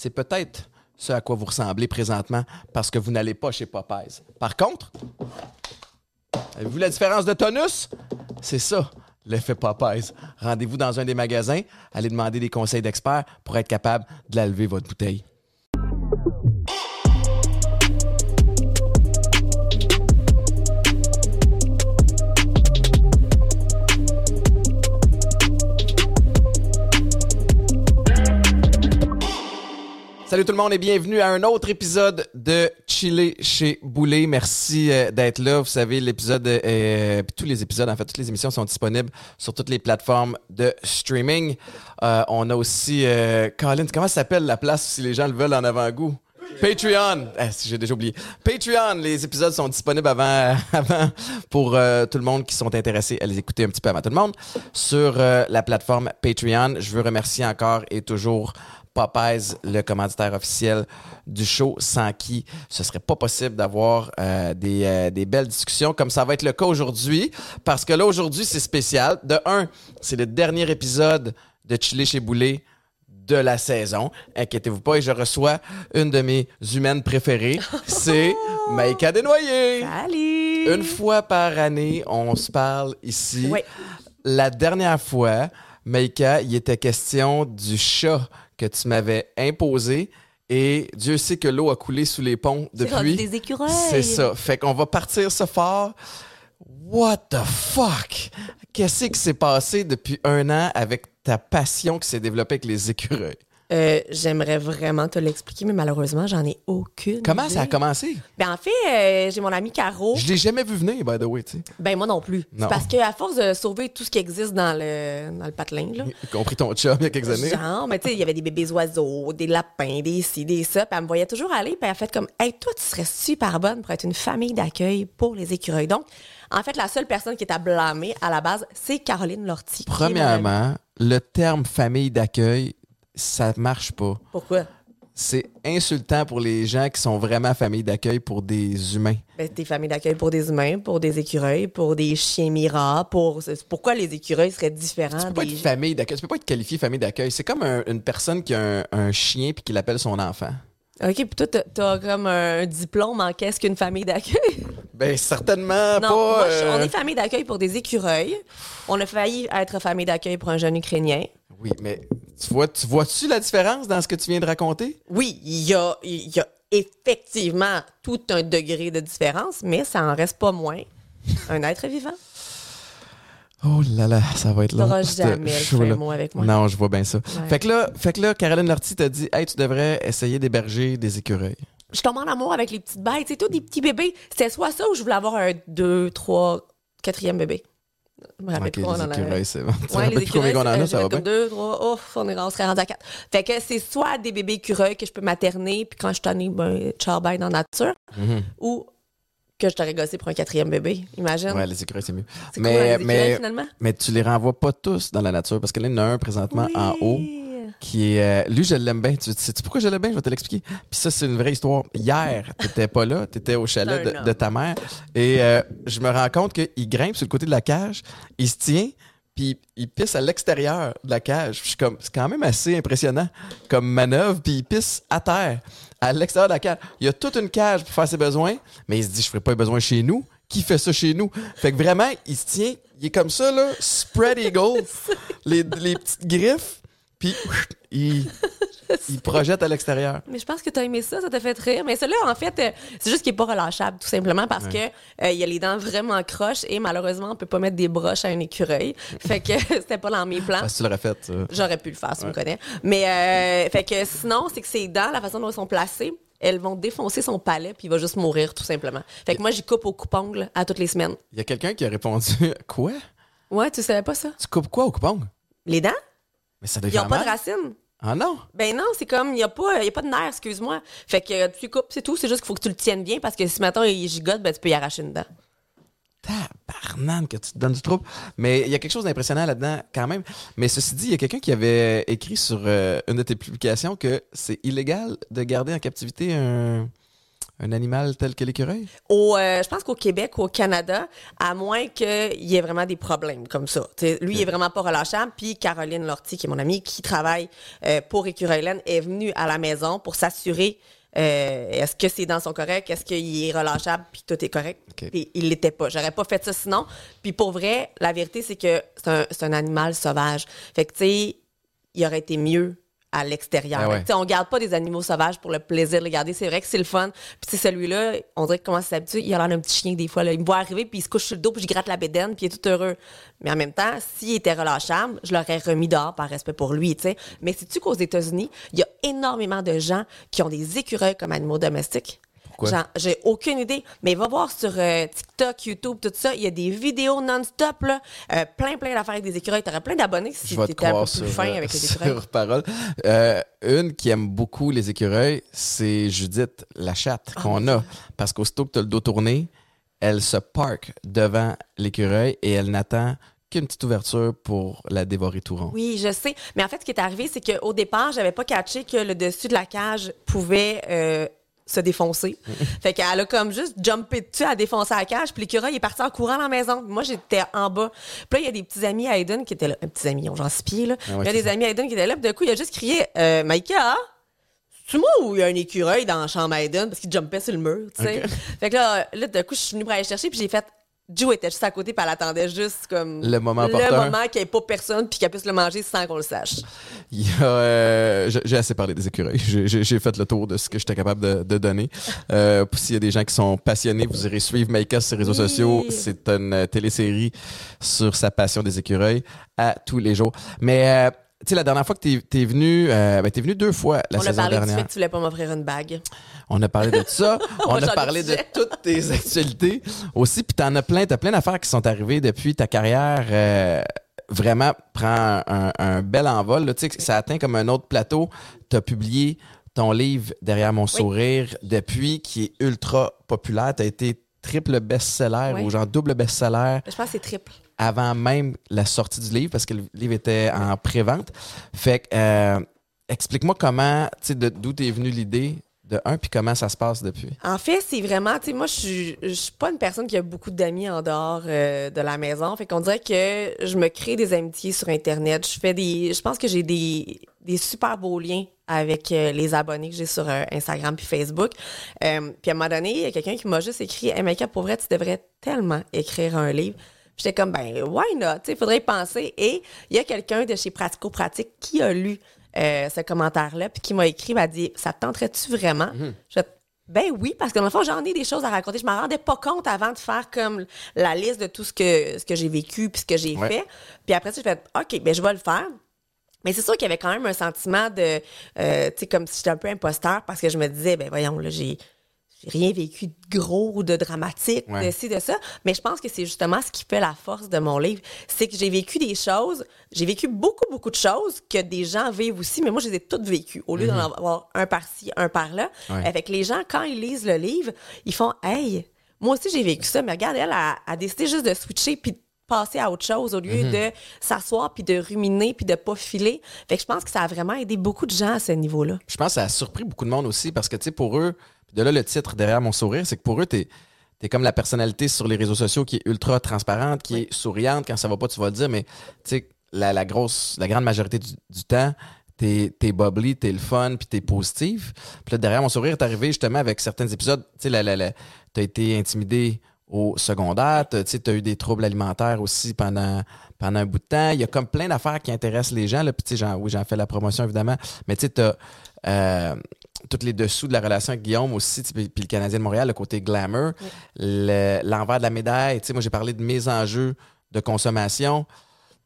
c'est peut-être ce à quoi vous ressemblez présentement parce que vous n'allez pas chez Popeyes. Par contre, avez-vous la différence de tonus? C'est ça, l'effet Popeyes. Rendez-vous dans un des magasins, allez demander des conseils d'experts pour être capable de la lever votre bouteille. Salut tout le monde et bienvenue à un autre épisode de Chiller chez Boulet. Merci euh, d'être là. Vous savez, l'épisode, euh, tous les épisodes, en fait, toutes les émissions sont disponibles sur toutes les plateformes de streaming. Euh, on a aussi, euh, Colin, comment s'appelle la place si les gens le veulent en avant-goût? Patreon, Eh, j'ai déjà oublié. Patreon, les épisodes sont disponibles avant, pour euh, tout le monde qui sont intéressés à les écouter un petit peu avant tout le monde sur euh, la plateforme Patreon. Je veux remercier encore et toujours Popeyes, le commanditaire officiel du show, sans qui ce serait pas possible d'avoir euh, des, euh, des belles discussions comme ça va être le cas aujourd'hui. Parce que là, aujourd'hui, c'est spécial. De un, c'est le dernier épisode de Chiller chez Boulet de la saison. Inquiétez-vous pas, et je reçois une de mes humaines préférées. C'est Maïka Desnoyers. Salut! Une fois par année, on se parle ici. Oui. La dernière fois, Maïka, il était question du chat que tu m'avais imposé. Et Dieu sait que l'eau a coulé sous les ponts C'est depuis. des écureuils. C'est ça. Fait qu'on va partir ça fort. What the fuck? Qu'est-ce qui s'est passé depuis un an avec ta passion qui s'est développée avec les écureuils? Euh, J'aimerais vraiment te l'expliquer, mais malheureusement, j'en ai aucune. Comment idée. ça a commencé? Ben, en fait, euh, j'ai mon ami Caro. Je l'ai jamais vu venir, by the way, tu sais. Ben, moi non plus. Non. Parce qu'à force de sauver tout ce qui existe dans le, dans le patelin, là. Y compris ton chum il y a quelques années. Genre, mais tu sais, il y avait des bébés oiseaux, des lapins, des ci, des ça. Puis elle me voyait toujours aller, puis elle a fait comme, hey, toi, tu serais super bonne pour être une famille d'accueil pour les écureuils. Donc, en fait, la seule personne qui est à blâmer à la base, c'est Caroline Lortie. Premièrement, le terme famille d'accueil, ça marche pas. Pourquoi? C'est insultant pour les gens qui sont vraiment famille d'accueil pour des humains. Ben, des familles d'accueil pour des humains, pour des écureuils, pour des chiens miras, pour... Pourquoi les écureuils seraient différents Tu peux pas des... être famille d'accueil. Tu peux pas être qualifié famille d'accueil. C'est comme un- une personne qui a un, un chien puis qui l'appelle son enfant. OK, puis toi, t'as- comme un diplôme en qu'est-ce qu'une famille d'accueil? Ben certainement Non, pas. moi, je- euh, on est famille d'accueil pour des écureuils. On a failli être famille d'accueil pour un jeune Ukrainien. Oui, mais tu vois, tu vois-tu la différence dans ce que tu viens de raconter? Oui, il y a, il y a effectivement tout un degré de différence, mais ça en reste pas moins un être vivant. Oh là là, ça va être long. T'auras jamais le mot avec moi. Non, je vois bien ça. Ouais. Fait que là, fait que là, Caroline Lortie t'a dit, hey, tu devrais essayer d'héberger des écureuils. Je tombe en amour avec les petites bêtes. C'est tout des petits bébés. C'était soit ça ou je voulais avoir un deux, trois, quatrième bébé. Je me rappelle on en écureuils, c'est bon. Ouais, les écureuils, qu'on en a, ça va bien? deux, trois, ouf, on, est, on serait rendu à quatre. Fait que c'est soit des bébés écureuils que je peux materner, puis quand je t'en ai, ben, ciao, bye dans la nature, Mhm. ou que je t'aurais gossé pour un quatrième bébé. Imagine. Ouais, les écureuils, c'est mieux. cool, hein, les Mais, écureuils, mais, finalement? mais tu les renvoies pas tous dans la nature parce que là, il y en a un présentement en haut. Qui est. euh, lui, je l'aime bien. Tu sais pourquoi je l'aime bien? Je vais te l'expliquer. Puis ça, c'est une vraie histoire. Hier, t'étais pas là, t'étais au chalet de, ta mère. Et euh, je me rends compte qu'il grimpe sur le côté de la cage, il se tient, puis il pisse à l'extérieur de la cage. Puis je suis comme, c'est quand même assez impressionnant comme manœuvre, puis il pisse à terre, à l'extérieur de la cage. Il y a toute une cage pour faire ses besoins, mais il se dit, je ferai pas les besoins chez nous. Qui fait ça chez nous? Fait que vraiment, il se tient, il est comme ça, là, spread eagle, les, les petites griffes, puis il, il projette à l'extérieur. Mais je pense que t'as aimé ça, ça t'a fait rire. Mais celui-là, en fait, euh, c'est juste qu'il est pas relâchable, tout simplement, parce que euh, il a les dents vraiment croches et malheureusement, on peut pas mettre des broches à un écureuil. fait que c'était pas dans mes plans. Ah, si tu l'aurais fait. J'aurais pu le faire, si tu me connais. Mais euh, fait que sinon, c'est que ses dents, la façon dont elles sont placées, elles vont défoncer son palais puis il va juste mourir tout simplement. Fait que moi, j'y coupe au coupe-ongle à toutes les semaines. Il y a quelqu'un qui a répondu Quoi? Ouais, tu savais pas ça? Tu coupes quoi au coupon Les dents? Mais ça doit Ils ont faire pas de racines. Ah non? Ben non, c'est comme, il n'y a, pas- y a pas de nerf, excuse-moi. Fait que tu coupes, c'est tout. C'est juste qu'il faut que tu le tiennes bien parce que si maintenant il gigote, ben tu peux y arracher une dent. Tabarnane que tu te donnes du trouble. Mais il y a quelque chose d'impressionnant là-dedans quand même. Mais ceci dit, il y a quelqu'un qui avait écrit sur euh, une de tes publications que c'est illégal de garder en captivité un, un animal tel que l'écureuil? Au, euh, je pense qu'au Québec ou au Canada, à moins qu'il y ait vraiment des problèmes comme ça. T'sais, lui, il est vraiment pas relâchable. Puis Caroline Lortie, qui est mon amie, qui travaille euh, pour Écureuil est venue à la maison pour s'assurer euh, est-ce que c'est dans son correct, est-ce qu'il est relâchable, puis tout est correct. Ok. Puis il l'était pas. J'aurais pas fait ça sinon. Puis pour vrai, la vérité, c'est que c'est un, c'est un animal sauvage. Fait que, tu sais, il aurait été mieux à l'extérieur. Ah ouais. Tu sais, on garde pas des animaux sauvages pour le plaisir de les garder. C'est vrai que c'est le fun. Puis celui-là, on dirait qu'il commence à s'habituer. Il a l'air d'un petit chien des fois. Là. Il me voit arriver, puis il se couche sur le dos, puis je gratte la bédaine, puis il est tout heureux. Mais en même temps, s'il était relâchable, je l'aurais remis dehors par respect pour lui, tu sais. Mais sais-tu qu'aux États-Unis, il y a énormément de gens qui ont des écureuils comme animaux domestiques? Pourquoi? J'ai aucune idée, mais va voir sur euh, TikTok, YouTube, tout ça. Il y a des vidéos non-stop, là. euh, plein, plein d'affaires avec des écureuils. T'aurais plein d'abonnés si t'étais un peu plus sur, fin euh, avec les écureuils. sur parole. Euh, une qui aime beaucoup les écureuils, c'est Judith, la chatte Ah, qu'on a. Parce qu'aussitôt que tu as le dos tourné, elle se parque devant l'écureuil et elle n'attend qu'une petite ouverture pour la dévorer tout rond. Oui, je sais. Mais en fait, ce qui est arrivé, c'est qu'au départ, j'avais pas catché que le dessus de la cage pouvait euh, se défoncer. fait qu'elle a comme juste jumpé dessus à défoncer la cage, puis l'écureuil est parti en courant dans la maison. Moi, j'étais en bas. Puis là, il y a des petits amis à Aiden qui étaient là. Petits amis, ils ont genre six pieds, là. Ah ouais, il y a des amis à Aiden qui étaient là, puis d'un coup, il a juste crié euh, Maïka, c'est moi ou il y a un écureuil dans la chambre à Aiden? Parce qu'il jumpait sur le mur, tu sais. Fait que là, là, d'un coup, je suis venue pour aller chercher, puis j'ai fait. Joe était juste à côté, puis elle attendait juste comme Le moment le opportun. moment qu'il n'y ait pas personne, puis qu'elle puisse le manger sans qu'on le sache. Euh, j'ai- assez parlé des écureuils. J'ai- fait le tour de ce que j'étais capable de, de donner. Euh, S'il y a des gens qui sont passionnés, vous irez suivre Maïka sur ses réseaux Oui. sociaux. C'est une euh, télésérie sur sa passion des écureuils à tous les jours. Mais euh, tu sais, la dernière fois que t'es es venu, euh, ben, t'es venu deux fois la On a saison parlé du dernière. fait que tu voulais pas m'offrir une bague. On a parlé de ça. On on a parlé de toutes tes actualités aussi. Puis t'en as plein, t'as plein d'affaires qui sont arrivées depuis ta carrière. euh, vraiment prend un, un bel envol. là. Tu sais, ça atteint comme un autre plateau. T'as publié ton livre Derrière mon sourire depuis, qui est ultra populaire. T'as été triple best-seller Oui. ou genre double best-seller Je pense que c'est triple. Avant même la sortie du livre parce que le livre était en pré-vente. Fait que, euh, explique-moi comment, tu sais, d'où t'es venue l'idée de un, puis comment ça se passe depuis? En fait, c'est vraiment, tu sais, moi, je je suis pas une personne qui a beaucoup d'amis en dehors euh, de la maison. Fait qu'on dirait que je me crée des amitiés sur Internet. Je fais des, je pense que j'ai des, super beaux liens avec euh, les abonnés que j'ai sur Instagram puis Facebook. Puis à un moment donné, il y a quelqu'un qui m'a juste écrit, hey, pour vrai, tu devrais tellement écrire un livre. J'étais comme, ben, why not? Tu sais, faudrait y penser. Et il y a quelqu'un de chez Pratico Pratique qui a lu euh, ce commentaire-là, puis qui m'a écrit, m'a dit, ça te tenterait-tu vraiment? Je fais, ben oui, parce que dans le fond, j'en ai des choses à raconter. Je m'en rendais pas compte avant de faire comme la liste de tout ce que, ce que j'ai vécu puis ce que j'ai Ouais. fait. Puis après ça, j'ai fait, OK, ben je vais le faire. Mais c'est sûr qu'il y avait quand même un sentiment de, euh, tu sais, comme si j'étais un peu imposteur parce que je me disais, ben voyons, là, j'ai j'ai rien vécu de gros ou de dramatique, Ouais. de ci, de ça. Mais je pense que c'est justement ce qui fait la force de mon livre. C'est que j'ai vécu des choses, j'ai vécu beaucoup, beaucoup de choses que des gens vivent aussi, mais moi, je les ai toutes vécues. Au lieu d'en avoir un par-ci, un par-là. Mhm. Ouais. Avec les gens, quand ils lisent le livre, ils font, hey, moi aussi, j'ai vécu ça, mais regarde, elle a, a décidé juste de switcher puis de passer à autre chose au lieu Mhm. de s'asseoir puis de ruminer puis de pas filer. Fait que je pense que ça a vraiment aidé beaucoup de gens à ce niveau-là. Je pense que ça a surpris beaucoup de monde aussi parce que, tu sais, pour eux, de là le titre Derrière mon sourire, c'est que pour eux, t'es es comme la personnalité sur les réseaux sociaux qui est ultra transparente, qui est souriante. Quand ça va pas, tu vas le dire, mais tu sais, la, la grosse, la grande majorité du, du temps, t'es es bubbly, t'es le fun, puis t'es positif. Puis là, derrière mon sourire, t'es arrivé justement avec certains épisodes, tu sais, la, la, la- t'as été intimidé au secondaire, tu sais, t'as eu des troubles alimentaires aussi pendant, pendant un bout de temps. Il y a comme plein d'affaires qui intéressent les gens. Là. Puis, tu sais, j'en- oui, j'en fais la promotion, évidemment. Mais tu sais, t'as euh, tous les dessous de la relation avec Guillaume aussi, puis puis le Canadien de Montréal, le côté glamour, le- l'envers de la médaille. Tu sais, moi, j'ai parlé de mes enjeux de consommation,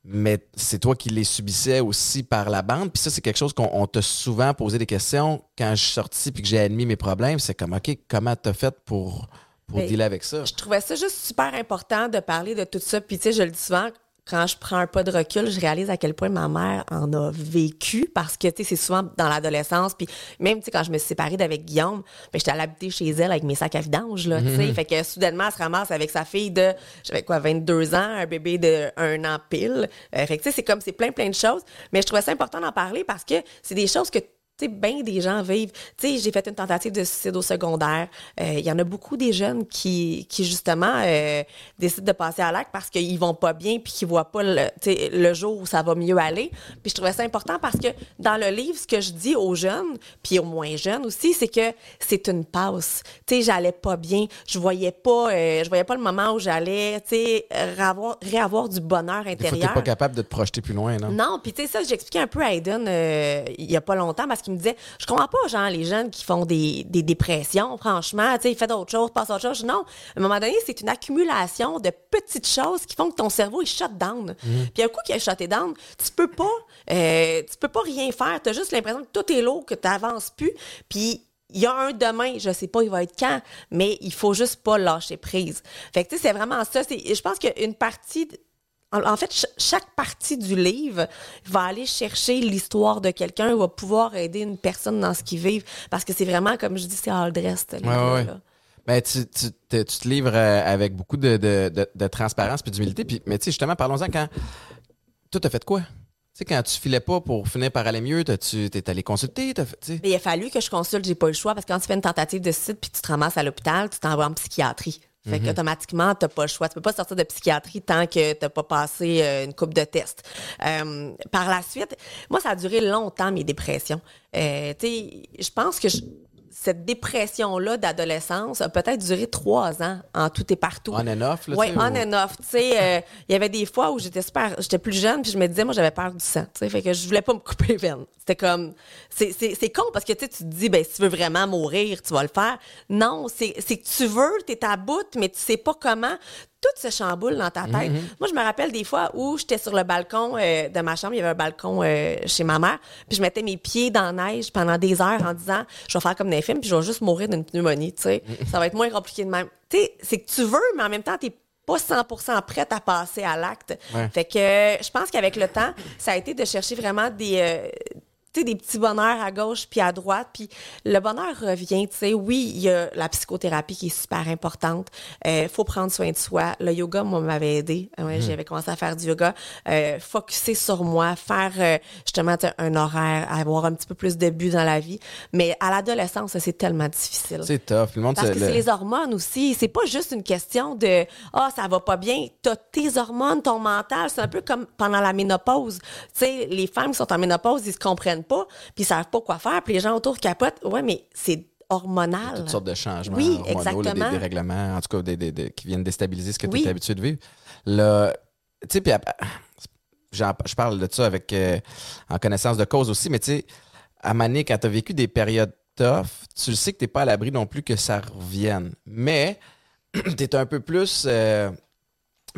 mais c'est toi qui les subissais aussi par la bande. Puis ça, c'est quelque chose qu'on on t'a souvent posé des questions quand je suis sorti puis que j'ai admis mes problèmes. C'est comme, OK, comment t'as fait pour, pour Ben, dealer avec ça? Je trouvais ça juste super important de parler de tout ça. Puis, tu sais, je le dis souvent, quand je prends un pas de recul, je réalise à quel point ma mère en a vécu parce que, tu sais, c'est souvent dans l'adolescence. Puis, même, tu sais, quand je me suis séparée d'avec Guillaume, ben, j'étais allée habiter chez elle avec mes sacs à vidange, là, tu sais. Fait que soudainement, elle se ramasse avec sa fille de, j'avais quoi, 22 ans, un bébé de un an pile. Euh, fait que, tu sais, c'est comme, c'est plein, plein de choses. Mais je trouvais ça important d'en parler parce que c'est des choses que sais, bien des gens vivent. Tu sais, j'ai fait une tentative de suicide au secondaire. Euh, Il y en a beaucoup des jeunes qui, qui justement, euh, décident de passer à l'acte parce qu'ils vont pas bien puis qu'ils voient pas le, tu le jour où ça va mieux aller. Puis je trouvais ça important parce que dans le livre, ce que je dis aux jeunes, puis aux moins jeunes aussi, c'est que c'est une passe. Tu sais, j'allais pas bien. Je voyais pas, euh, je voyais pas le moment où j'allais, tu sais, réavoir, réavoir du bonheur intérieur. t'es pas capable de te projeter plus loin, non? Non, puis tu sais ça, j'ai expliqué un peu à Aiden il y a pas longtemps parce qu'il me disait, je comprends pas genre les jeunes qui font des, des dépressions, franchement, tu sais, il fait d'autres choses, passe à autre chose. Non, à un moment donné, c'est une accumulation de petites choses qui font que ton cerveau il shut down. Puis un coup qu'il est shuté down, tu peux pas, euh, tu peux pas rien faire. T'as juste l'impression que tout est lourd, que t'avances plus. Puis il y a un demain, je sais pas il va être quand, mais il faut juste pas lâcher prise. Fait que tu sais, c'est vraiment ça. Je pense qu'une partie en, fait, ch- chaque partie du livre va aller chercher l'histoire de quelqu'un, va pouvoir aider une personne dans ce qu'il vit. Parce que c'est vraiment, comme je dis, c'est all dress, ce livre-là, ouais. là. Ben, tu, tu, te, tu te livres euh, avec beaucoup de, de, de, de transparence puis d'humilité. Puis, mais tu sais, justement, parlons-en quand. Toi, t'as fait quoi? Tu sais, quand tu filais pas pour finir par aller mieux, t'as-tu, t'es allé consulter? Tu sais? Mais il a fallu que je consulte, j'ai pas le choix, parce que quand tu fais une tentative de suicide puis tu te ramasses à l'hôpital, tu t'envoies en psychiatrie. Fait Mhm. qu'automatiquement, t'as pas le choix. Tu peux pas sortir de psychiatrie tant que t'as pas passé euh, une coupe de tests. Euh, par la suite, moi, ça a duré longtemps, mes dépressions. Euh, tu sais, je pense que je- cette dépression-là d'adolescence a peut-être duré trois ans en tout et partout. On and off, là, Oui, on ou- and off. Tu sais, euh, il y avait des fois où j'étais super, j'étais plus jeune, puis je me disais, moi, j'avais peur du sang. Tu sais, fait que je voulais pas me couper les veines. C'était comme, c'est, con parce que tu sais, tu te dis, ben, si tu veux vraiment mourir, tu vas le faire. Non, c'est, c'est que tu veux, t'es à bout, mais tu sais pas comment. Tout se chamboule dans ta tête. Moi, je me rappelle des fois où j'étais sur le balcon euh, de ma chambre, il y avait un balcon euh, chez ma mère, puis je mettais mes pieds dans la neige pendant des heures en disant, je vais faire comme dans les films, puis je vais juste mourir d'une pneumonie, tu sais. Ça va être moins compliqué de même. Tu sais, c'est que tu veux, mais en même temps, t'es pas 100% prête à passer à l'acte. Ouais. Fait que euh, je pense qu'avec le temps, ça a été de chercher vraiment des, des petits bonheurs à gauche puis à droite. Puis le bonheur revient, tu sais. Oui, il y a la psychothérapie qui est super importante. Euh, faut prendre soin de soi. Le yoga, moi, m'avait aidé. Euh, Ouais, J'avais commencé à faire du yoga. Euh, focuser sur moi, faire euh, justement un horaire, avoir un petit peu plus de but dans la vie. Mais à l'adolescence, c'est tellement difficile. C'est tough. Le monde, Parce que le- c'est les hormones aussi. C'est pas juste une question de Ah, ça va pas bien. T'as tes hormones, ton mental. C'est un peu comme pendant la ménopause. Tu sais, les femmes qui sont en ménopause, ils se comprennent pas, puis ils savent pas quoi faire, puis les gens autour capotent. Ouais, mais c'est hormonal. toutes sortes de changements Oui, hormonaux, là, des, exactement. des règlements, en tout cas, des, qui viennent déstabiliser ce que tu es habitué de vivre. Là, tu sais, puis je parle de ça avec euh, en connaissance de cause aussi, mais tu sais, à Mané, quand tu as vécu des périodes tough, tu le sais que tu pas à l'abri non plus que ça revienne. Mais tu es un peu plus euh,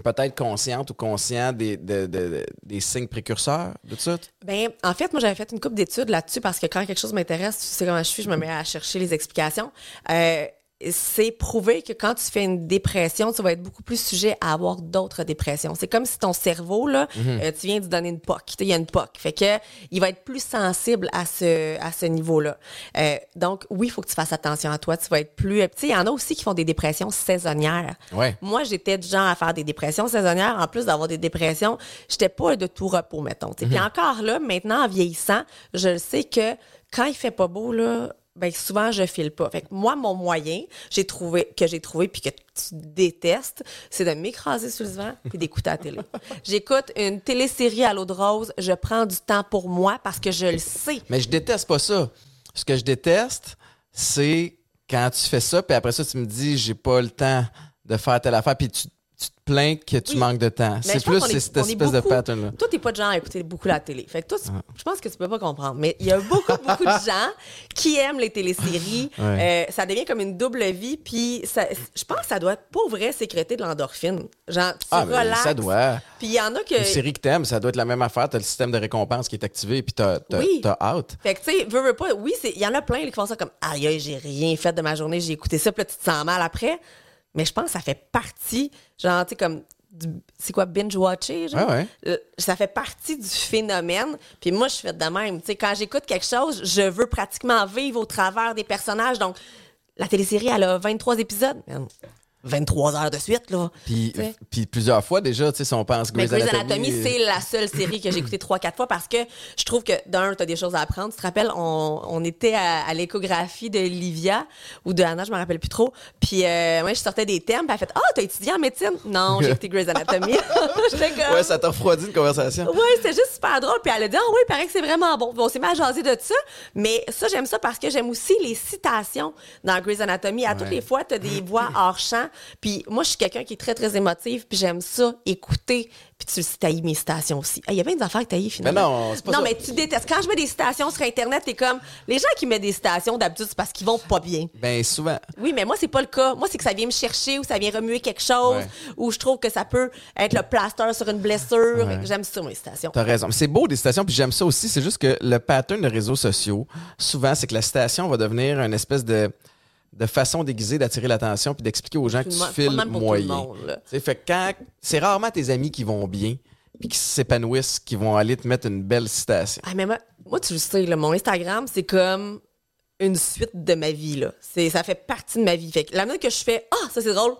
peut-être consciente ou conscient des, de- de- de- des signes précurseurs de ça? Ben, en fait, moi, j'avais fait une couple d'études là-dessus parce que quand quelque chose m'intéresse, tu sais comment je suis, je me mets à chercher les explications. Euh, c'est prouvé que quand tu fais une dépression, tu vas être beaucoup plus sujet à avoir d'autres dépressions. C'est comme si ton cerveau, là, euh, tu viens de donner une POC. Il y a une POC. Fait que il va être plus sensible à ce, à ce niveau-là. Euh, donc, oui, il faut que tu fasses attention à toi. Tu vas être plus... Tu sais, il y en a aussi qui font des dépressions saisonnières. Ouais. Moi, j'étais du genre à faire des dépressions saisonnières. En plus d'avoir des dépressions, j'étais pas de tout repos, mettons. tu sais. Puis encore là, maintenant, en vieillissant, je le sais que quand il fait pas beau, là, ben souvent je file pas. Fait que moi, mon moyen, j'ai trouvé que j'ai trouvé puis que tu détestes, c'est de m'écraser sur le divan puis d'écouter la télé. J'écoute une télésérie à l'eau de rose, je prends du temps pour moi parce que je le sais. Mais je déteste pas ça. Ce que je déteste, c'est quand tu fais ça, puis après ça, tu me dis, j'ai pas le temps de faire telle affaire, puis tu, tu te plains que tu Oui. manques de temps. C'est plus est- cette espèce de pattern-là. Toi, t'es pas de genre à écouter beaucoup la télé. Fait que toi, tu- je pense que tu peux pas comprendre. Mais il y a beaucoup, beaucoup de gens qui aiment les téléséries. Ouais. Euh, ça devient comme une double vie. Puis je pense que ça doit, pour vrai, sécréter de l'endorphine. Genre, tu Ah, relaxes. ça doit. Puis il y en a que... Une série que t'aimes, ça doit être la même affaire. T'as le système de récompense qui est activé, puis t'as, Oui. out. Fait que, tu sais, veux, veux pas, oui, il y en a plein qui font ça comme, aïe, j'ai rien fait de ma journée, j'ai écouté ça, puis là, tu te sens mal après. Mais je pense que ça fait partie, genre, tu sais, comme, du- c'est quoi, binge-watcher, genre? Ouais. Euh, Ça fait partie du phénomène. Puis moi, je suis faite de même. Tu sais, quand j'écoute quelque chose, je veux pratiquement vivre au travers des personnages. Donc, la télésérie, elle a 23 épisodes. Man, 23 heures de suite, là. Puis, Tu plusieurs fois déjà, tu sais, si on pense Mais Grey's Grey's Anatomy, Anatomy, c'est la seule série que j'ai écoutée trois, quatre fois parce que je trouve que d'un, t'as des choses à apprendre. Tu te rappelles, on, on était à, à l'échographie de Livia ou de Anna, je me rappelle plus trop. Puis euh, moi, je sortais des termes, puis elle a fait Ah, t'as étudié en médecine? Non, j'ai écouté Grey's Anatomy. Comme. Ouais, ça t'a refroidi une conversation. Ouais, c'était juste super drôle. Puis elle a dit, ah oui, il paraît que c'est vraiment bon. Puis on s'est mis à jaser de ça. Mais ça, j'aime ça parce que j'aime aussi les citations dans Grey's Anatomy. À toutes les fois, t'as des voix hors champ. Puis moi, je suis quelqu'un qui est très, très émotive. Puis j'aime ça, écouter. Puis tu taillis mes citations aussi. Ah, Il y a bien des affaires que taillis, finalement. Mais non, c'est pas Non, ça. mais tu détestes. Quand je mets des citations sur Internet, t'es comme, les gens qui mettent des citations, d'habitude, c'est parce qu'ils vont pas bien. Ben souvent. Oui, mais moi, c'est pas le cas. Moi, c'est que ça vient me chercher ou ça vient remuer quelque chose Ouais. ou je trouve que ça peut être le plaster sur une blessure. Ouais. J'aime ça, mes citations. T'as raison. C'est beau des citations, puis j'aime ça aussi. C'est juste que le pattern de réseaux sociaux, souvent, c'est que la citation va devenir une espèce de, de façon déguisée d'attirer l'attention puis d'expliquer aux gens que tu monde- files moyen. fait quand c'est rarement tes amis qui vont bien puis qui s'épanouissent qui vont aller te mettre une belle citation. Ah, mais moi, moi, tu le sais, là, mon Instagram, c'est comme une suite de ma vie. Là. C'est, ça fait partie de ma vie. Fait que la minute que je fais Ah, ça c'est drôle,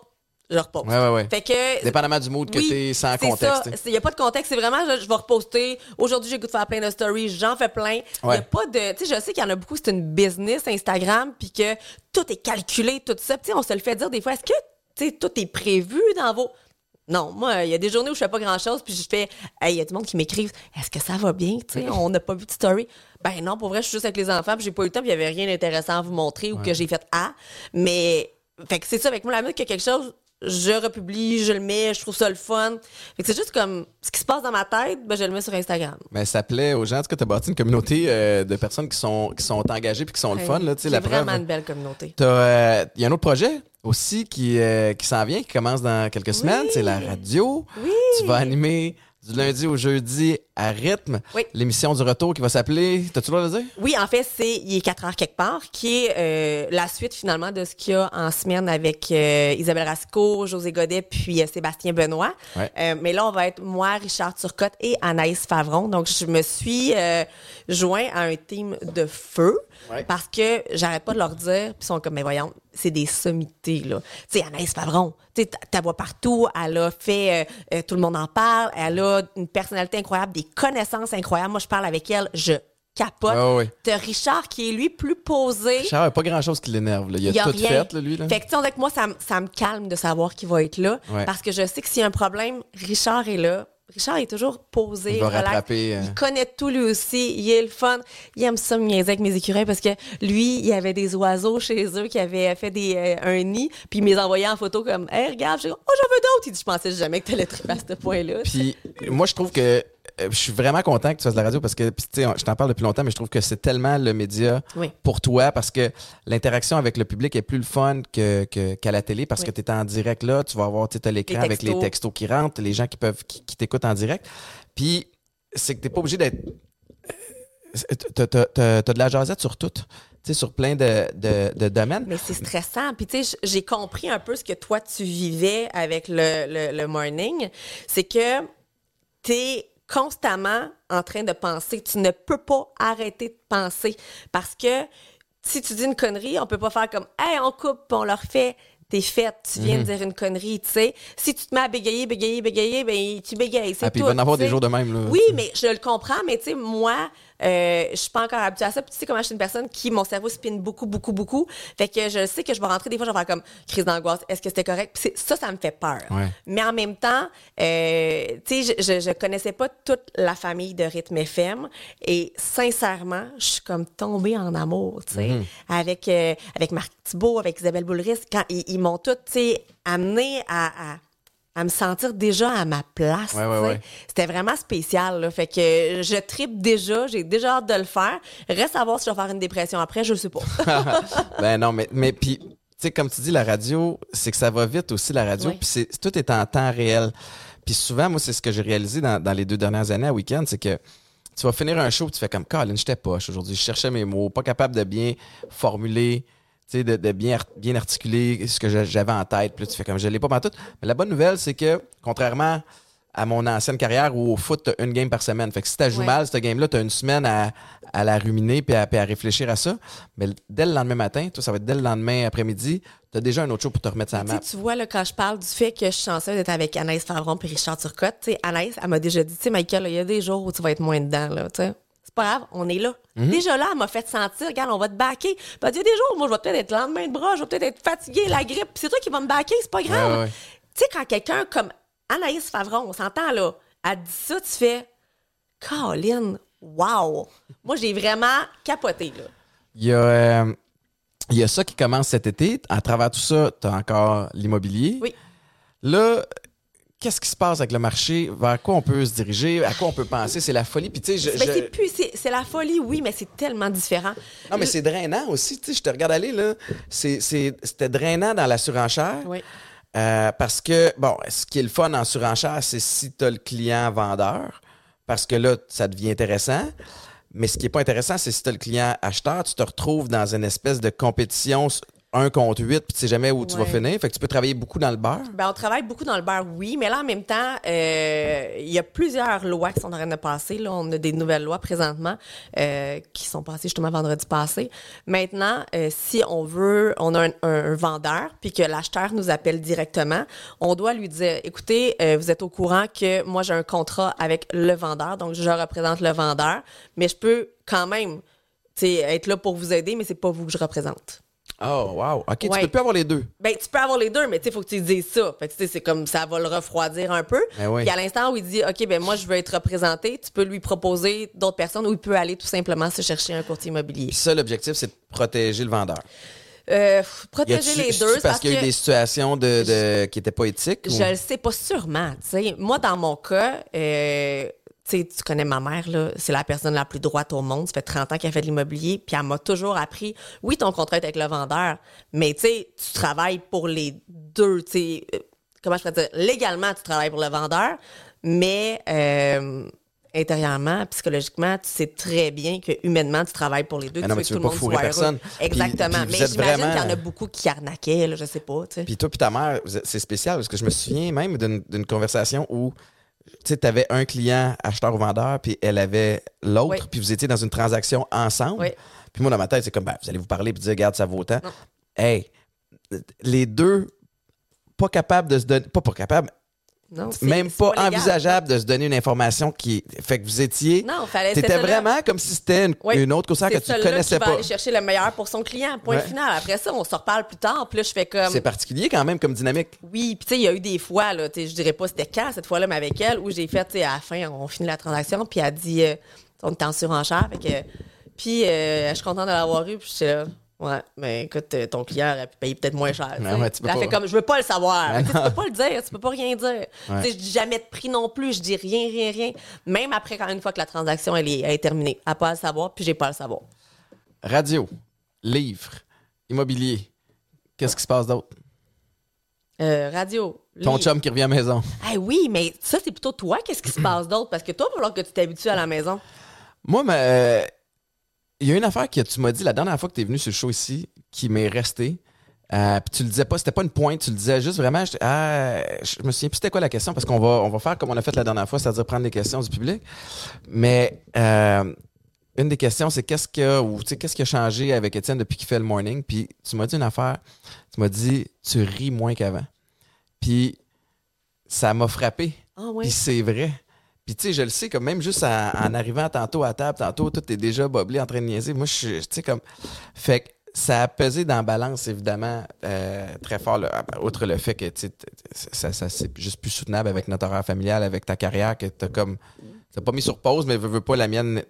je repose. Ouais, ouais, ouais. Fait que. Dépendamment du mood que Oui, t'es sans contexte. Il n'y a pas de contexte. C'est vraiment, je, je vais reposter. Aujourd'hui, j'ai goût de faire plein de stories. J'en fais plein. Il Ouais. a pas de. Tu sais, je sais qu'il y en a beaucoup, c'est une business Instagram, puis que tout est calculé, tout ça. Puis, tu sais, on se le fait dire des fois. Est-ce que, tu sais, tout est prévu dans vos. Non, moi, il y a des journées où je fais pas grand-chose, puis je fais, hey, il y a du monde qui m'écrivent, est-ce que ça va bien, tu sais, on n'a pas vu de story. Ben non, pour vrai, je suis juste avec les enfants, puis j'ai pas eu le temps, puis il y avait rien d'intéressant à vous montrer ou que j'ai fait ah, mais fait que c'est ça avec moi la minute qu'il y a quelque chose, je republie, je le mets, je trouve ça le fun. C'est juste comme ce qui se passe dans ma tête, ben je le mets sur Instagram. Mais ça plaît aux gens. En tout cas, t'as bâti une communauté euh, de personnes qui sont, qui sont engagées puis qui sont le fun. Là, tu preuve. vraiment une belle communauté. T'as, euh, Il y a un autre projet aussi qui, euh, qui s'en vient, qui commence dans quelques semaines. C'est la radio. Oui. Tu vas animer du lundi au jeudi à rythme. Oui. L'émission du retour qui va s'appeler. T'as-tu le droit de le dire? Oui, en fait, c'est Il est 4 heures quelque part, qui est euh, la suite finalement de ce qu'il y a en semaine avec euh, Isabelle Rasco, José Godet, puis euh, Sébastien Benoît. Ouais. Mais là, on va être moi, Richard Turcotte et Anaïs Favron. Donc, je me suis joint à un team de feu Ouais. parce que j'arrête pas de leur dire, puis ils sont comme, mais voyons, c'est des sommités, là. Tu sais, Anaïs Favron, tu sais, ta voix partout, elle a fait, euh, euh, tout le monde en parle, elle a une personnalité incroyable, des connaissances incroyables. Moi, je parle avec elle, je capote. Ouais. T'as Richard qui est, lui, plus posé. Richard, il y a pas grand-chose qui l'énerve. là. Il a, Il a tout rien. fait, là, lui. Là. Fait que, tu sais, moi, ça, me- ça me calme de savoir qu'il va être là. Ouais. Parce que je sais que s'il y a un problème, Richard est là. Richard est toujours posé, Il va relax. rattraper, euh. Il connaît tout lui aussi. Il est le fun. Il aime ça me niaiser avec mes écureuils parce que lui, il y avait des oiseaux chez eux qui avaient fait des, euh, un nid, puis il me les envoyait en photo comme Hey, regarde, je oh, j'en veux d'autres. Il dit, je pensais jamais que t'allais triper à ce point-là. Puis moi, je trouve que je suis vraiment content que tu fasses de la radio parce que, tu je t'en parle depuis longtemps, mais je trouve que c'est tellement le média Oui. pour toi parce que l'interaction avec le public est plus le fun que, que- qu'à la télé parce Oui. que tu es en direct là, tu vas avoir, tu t'as l'écran avec les textos. qui rentrent, les gens qui peuvent, qui, qui t'écoutent en direct. Puis c'est que t'es pas obligé d'être. euh, T'as, t'as- t'as- t'as de la jasette sur tout, tu sais, sur plein de, de, de domaines. Mais c'est stressant. Puis, tu sais, j'ai compris un peu ce que toi, tu vivais avec le, le, le morning. C'est que tu es constamment en train de penser. Tu ne peux pas arrêter de penser. Parce que si tu dis une connerie, on peut pas faire comme Hey, on coupe, on leur fait. T'es faite, tu viens de dire une connerie, tu sais. Si tu te mets à bégayer, bégayer, bégayer, ben tu bégayes, c'est Ah, puis il va en avoir des jours de même. Là. Oui, mais je le comprends, mais tu sais, moi, euh, je suis pas encore habituée à ça. Puis tu sais comment je suis une personne qui, mon cerveau spinne beaucoup, beaucoup, beaucoup. Fait que je sais que je vais rentrer des fois, je vais faire comme crise d'angoisse. Est-ce que c'était correct? Puis ça, ça me fait peur. Ouais. Mais en même temps, euh, tu sais, je, je, connaissais pas toute la famille de Rythme FM. Et sincèrement, je suis comme tombée en amour, tu sais, avec, euh, avec Marc Thibault, avec Isabelle Boulris, quand ils, ils m'ont tout, tu sais, amené à, à à me sentir déjà à ma place. Ouais, ouais, tu sais. ouais. C'était vraiment spécial. Là. Fait que je tripe déjà, j'ai déjà hâte de le faire. Reste à voir si je vais faire une dépression après, je sais pas. ben non, mais, mais puis, tu sais, comme tu dis, la radio, c'est que ça va vite aussi, la radio, puis c'est tout est en temps réel. Puis souvent, moi, c'est ce que j'ai réalisé dans, dans les deux dernières années à week-end, c'est que tu vas finir un show, tu fais comme, Colin, j'étais poche aujourd'hui, je cherchais mes mots, pas capable de bien formuler, sais, de, de bien, art- bien articuler ce que j'avais en tête. Puis là, tu fais comme, je l'ai pas tout. Mais la bonne nouvelle, c'est que, contrairement à mon ancienne carrière où au foot, t'as une game par semaine. Fait que si t'as joué Ouais. mal, cette game-là, t'as une semaine à, à la ruminer puis à, puis à réfléchir à ça. Mais dès le lendemain matin, toi, ça va être dès le lendemain après-midi, t'as T'as déjà un autre show pour te remettre sa Tu map. tu vois, là, quand je parle du fait que je suis chanceuse d'être avec Anaïs Favron et Richard Turcotte, tu Anaïs, elle m'a déjà dit, tu sais, Michael, il y a des jours où tu vas être moins dedans, là, tu sais. Pas grave, on est là. Mhm. Déjà là, elle m'a fait sentir, regarde, on va te baquer. Y a des jours moi, je vais peut-être être lendemain de bras, je vais peut-être être fatiguée, la grippe, c'est toi qui vas me baquer, c'est pas grave. Ouais, ouais. Tu sais, quand quelqu'un comme Anaïs Favron, on s'entend là, elle dit ça, tu fais, Colin, wow. Moi, j'ai vraiment capoté, là. Il y a, euh, il y a ça qui commence cet été. À travers tout ça, tu as encore l'immobilier. Oui. Là, qu'est-ce qui se passe avec le marché? Vers quoi on peut se diriger? À quoi on peut penser? C'est la folie. Puis, tu sais, je- Ben, je- c'est plus, c'est c'est la folie, oui, mais c'est tellement différent. Non, mais c'est drainant aussi. Tu sais, je te regarde aller, là. C'est- c'est- C'était drainant dans la surenchère. Oui. Euh, parce que, bon, ce qui est le fun en surenchère, c'est si tu as le client vendeur, parce que là, ça devient intéressant. Mais ce qui est pas intéressant, c'est si tu as le client acheteur, tu te retrouves dans une espèce de compétition un contre huit, puis tu sais jamais où tu vas finir. Fait que tu peux travailler beaucoup dans le beurre. Ben, on travaille beaucoup dans le beurre, oui, mais là, en même temps, euh, il y a plusieurs lois qui sont en train de passer. Là, on a des nouvelles lois présentement euh, qui sont passées justement vendredi passé. Maintenant, euh, si on veut, on a un, un- un vendeur, puis que l'acheteur nous appelle directement, on doit lui dire, écoutez, vous êtes au courant que moi, j'ai un contrat avec le vendeur, donc je représente le vendeur, mais je peux quand même être là pour vous aider, mais c'est pas vous que je représente. Oh, wow. OK, tu peux plus avoir les deux. Ben, tu peux avoir les deux, mais tu sais, faut que tu dises ça. Fait que, tu sais, c'est comme ça va le refroidir un peu. Ben oui. Puis à l'instant où il dit, OK, ben, moi, je veux être représenté, tu peux lui proposer d'autres personnes ou il peut aller tout simplement se chercher un courtier immobilier. Puis ça, l'objectif, c'est de protéger le vendeur. Euh, protéger les deux, c'est parce parce qu'il y a eu des situations de, de- qui étaient pas éthiques? ou- je le sais pas sûrement, tu sais. Moi, dans mon cas, euh, tu sais, tu connais ma mère, là, c'est la personne la plus droite au monde. Ça fait 30 ans qu'elle fait de l'immobilier, puis elle m'a toujours appris, oui, ton contrat est avec le vendeur, mais tu sais, tu travailles pour les deux, tu sais, euh, comment je pourrais dire, légalement, tu travailles pour le vendeur, mais euh, intérieurement, psychologiquement, tu sais très bien que humainement, tu travailles pour les deux. Mais non, mais veux tu que veux tout le monde soit personne. heureux. Puis- Exactement. puis mais j'imagine vraiment- qu'il y en a beaucoup qui arnaquaient, là, je sais pas, tu sais. Puis toi puis ta mère, c'est spécial parce que je me souviens même d'une conversation où tu sais, avais un client acheteur ou vendeur, puis elle avait l'autre, Oui. puis vous étiez dans une transaction ensemble. Oui. Puis moi, dans ma tête, c'est comme, ben, vous allez vous parler puis dire, regarde, ça vaut autant. Hey, les deux, pas capables de se donner, pas pas capables, Non, c'est- même pas, envisageable de se donner une information qui fait que vous étiez. Non, fallait c'était là. vraiment comme si c'était une, Oui. une autre concert que tu connaissais qui va pas. aller chercher le meilleur pour son client, point Ouais. final. Après ça, on se reparle plus tard. Puis là, je fais comme... C'est particulier quand même comme dynamique. Oui, puis tu sais, il y a eu des fois, là, tu je dirais pas c'était quand cette fois-là, mais avec elle, où j'ai fait, tu sais, à la fin, on finit la transaction, puis elle dit, euh, on était en surenchère, fait que, puis euh, je suis contente de l'avoir eu, puis là, ouais, mais écoute, euh, ton client aurait pu payer peut-être moins cher. Ouais, ouais, tu peux pas- fait comme, je veux pas le savoir. Tu peux pas le dire, tu peux pas rien dire. Ouais. Tu sais, je dis jamais de prix non plus, je dis rien, rien, rien. Même après, quand une fois que la transaction, elle est, elle est terminée. Elle pas à le savoir, puis j'ai pas à le savoir. Radio, livre, immobilier. Qu'est-ce qui se passe d'autre? Euh, radio. Ton livre. chum qui revient à la maison. Ah oui, mais ça, c'est plutôt toi. Qu'est-ce qui se passe d'autre? Parce que toi, il va falloir que tu t'habitues à la maison. Moi, mais, euh, il y a une affaire que tu m'as dit la dernière fois que tu es venu sur le show ici qui m'est restée. Euh, puis tu le disais pas, c'était pas une pointe, tu le disais juste vraiment. j'étais- Ah, je me souviens plus c'était quoi la question parce qu'on va, on va faire comme on a fait la dernière fois, c'est-à-dire prendre des questions du public. Mais euh, une des questions, c'est qu'est-ce que, ou tu sais, qu'est-ce qui a changé avec Étienne depuis qu'il fait le morning? Puis tu m'as dit une affaire, tu m'as dit tu ris moins qu'avant. Puis ça m'a frappé. Ah oui. Puis c'est vrai. Puis tu sais, je le sais, comme même juste en, en arrivant tantôt à table, tantôt, tout est déjà boblé en train de niaiser. Moi, je suis, tu sais, comme. Fait que ça a pesé dans la balance, évidemment, euh, très fort, outre le fait que, tu sais, ça, ça, c'est juste plus soutenable avec notre horaire familial, avec ta carrière, que t'as comme. T'as pas mis sur pause, mais veux, pas, la mienne,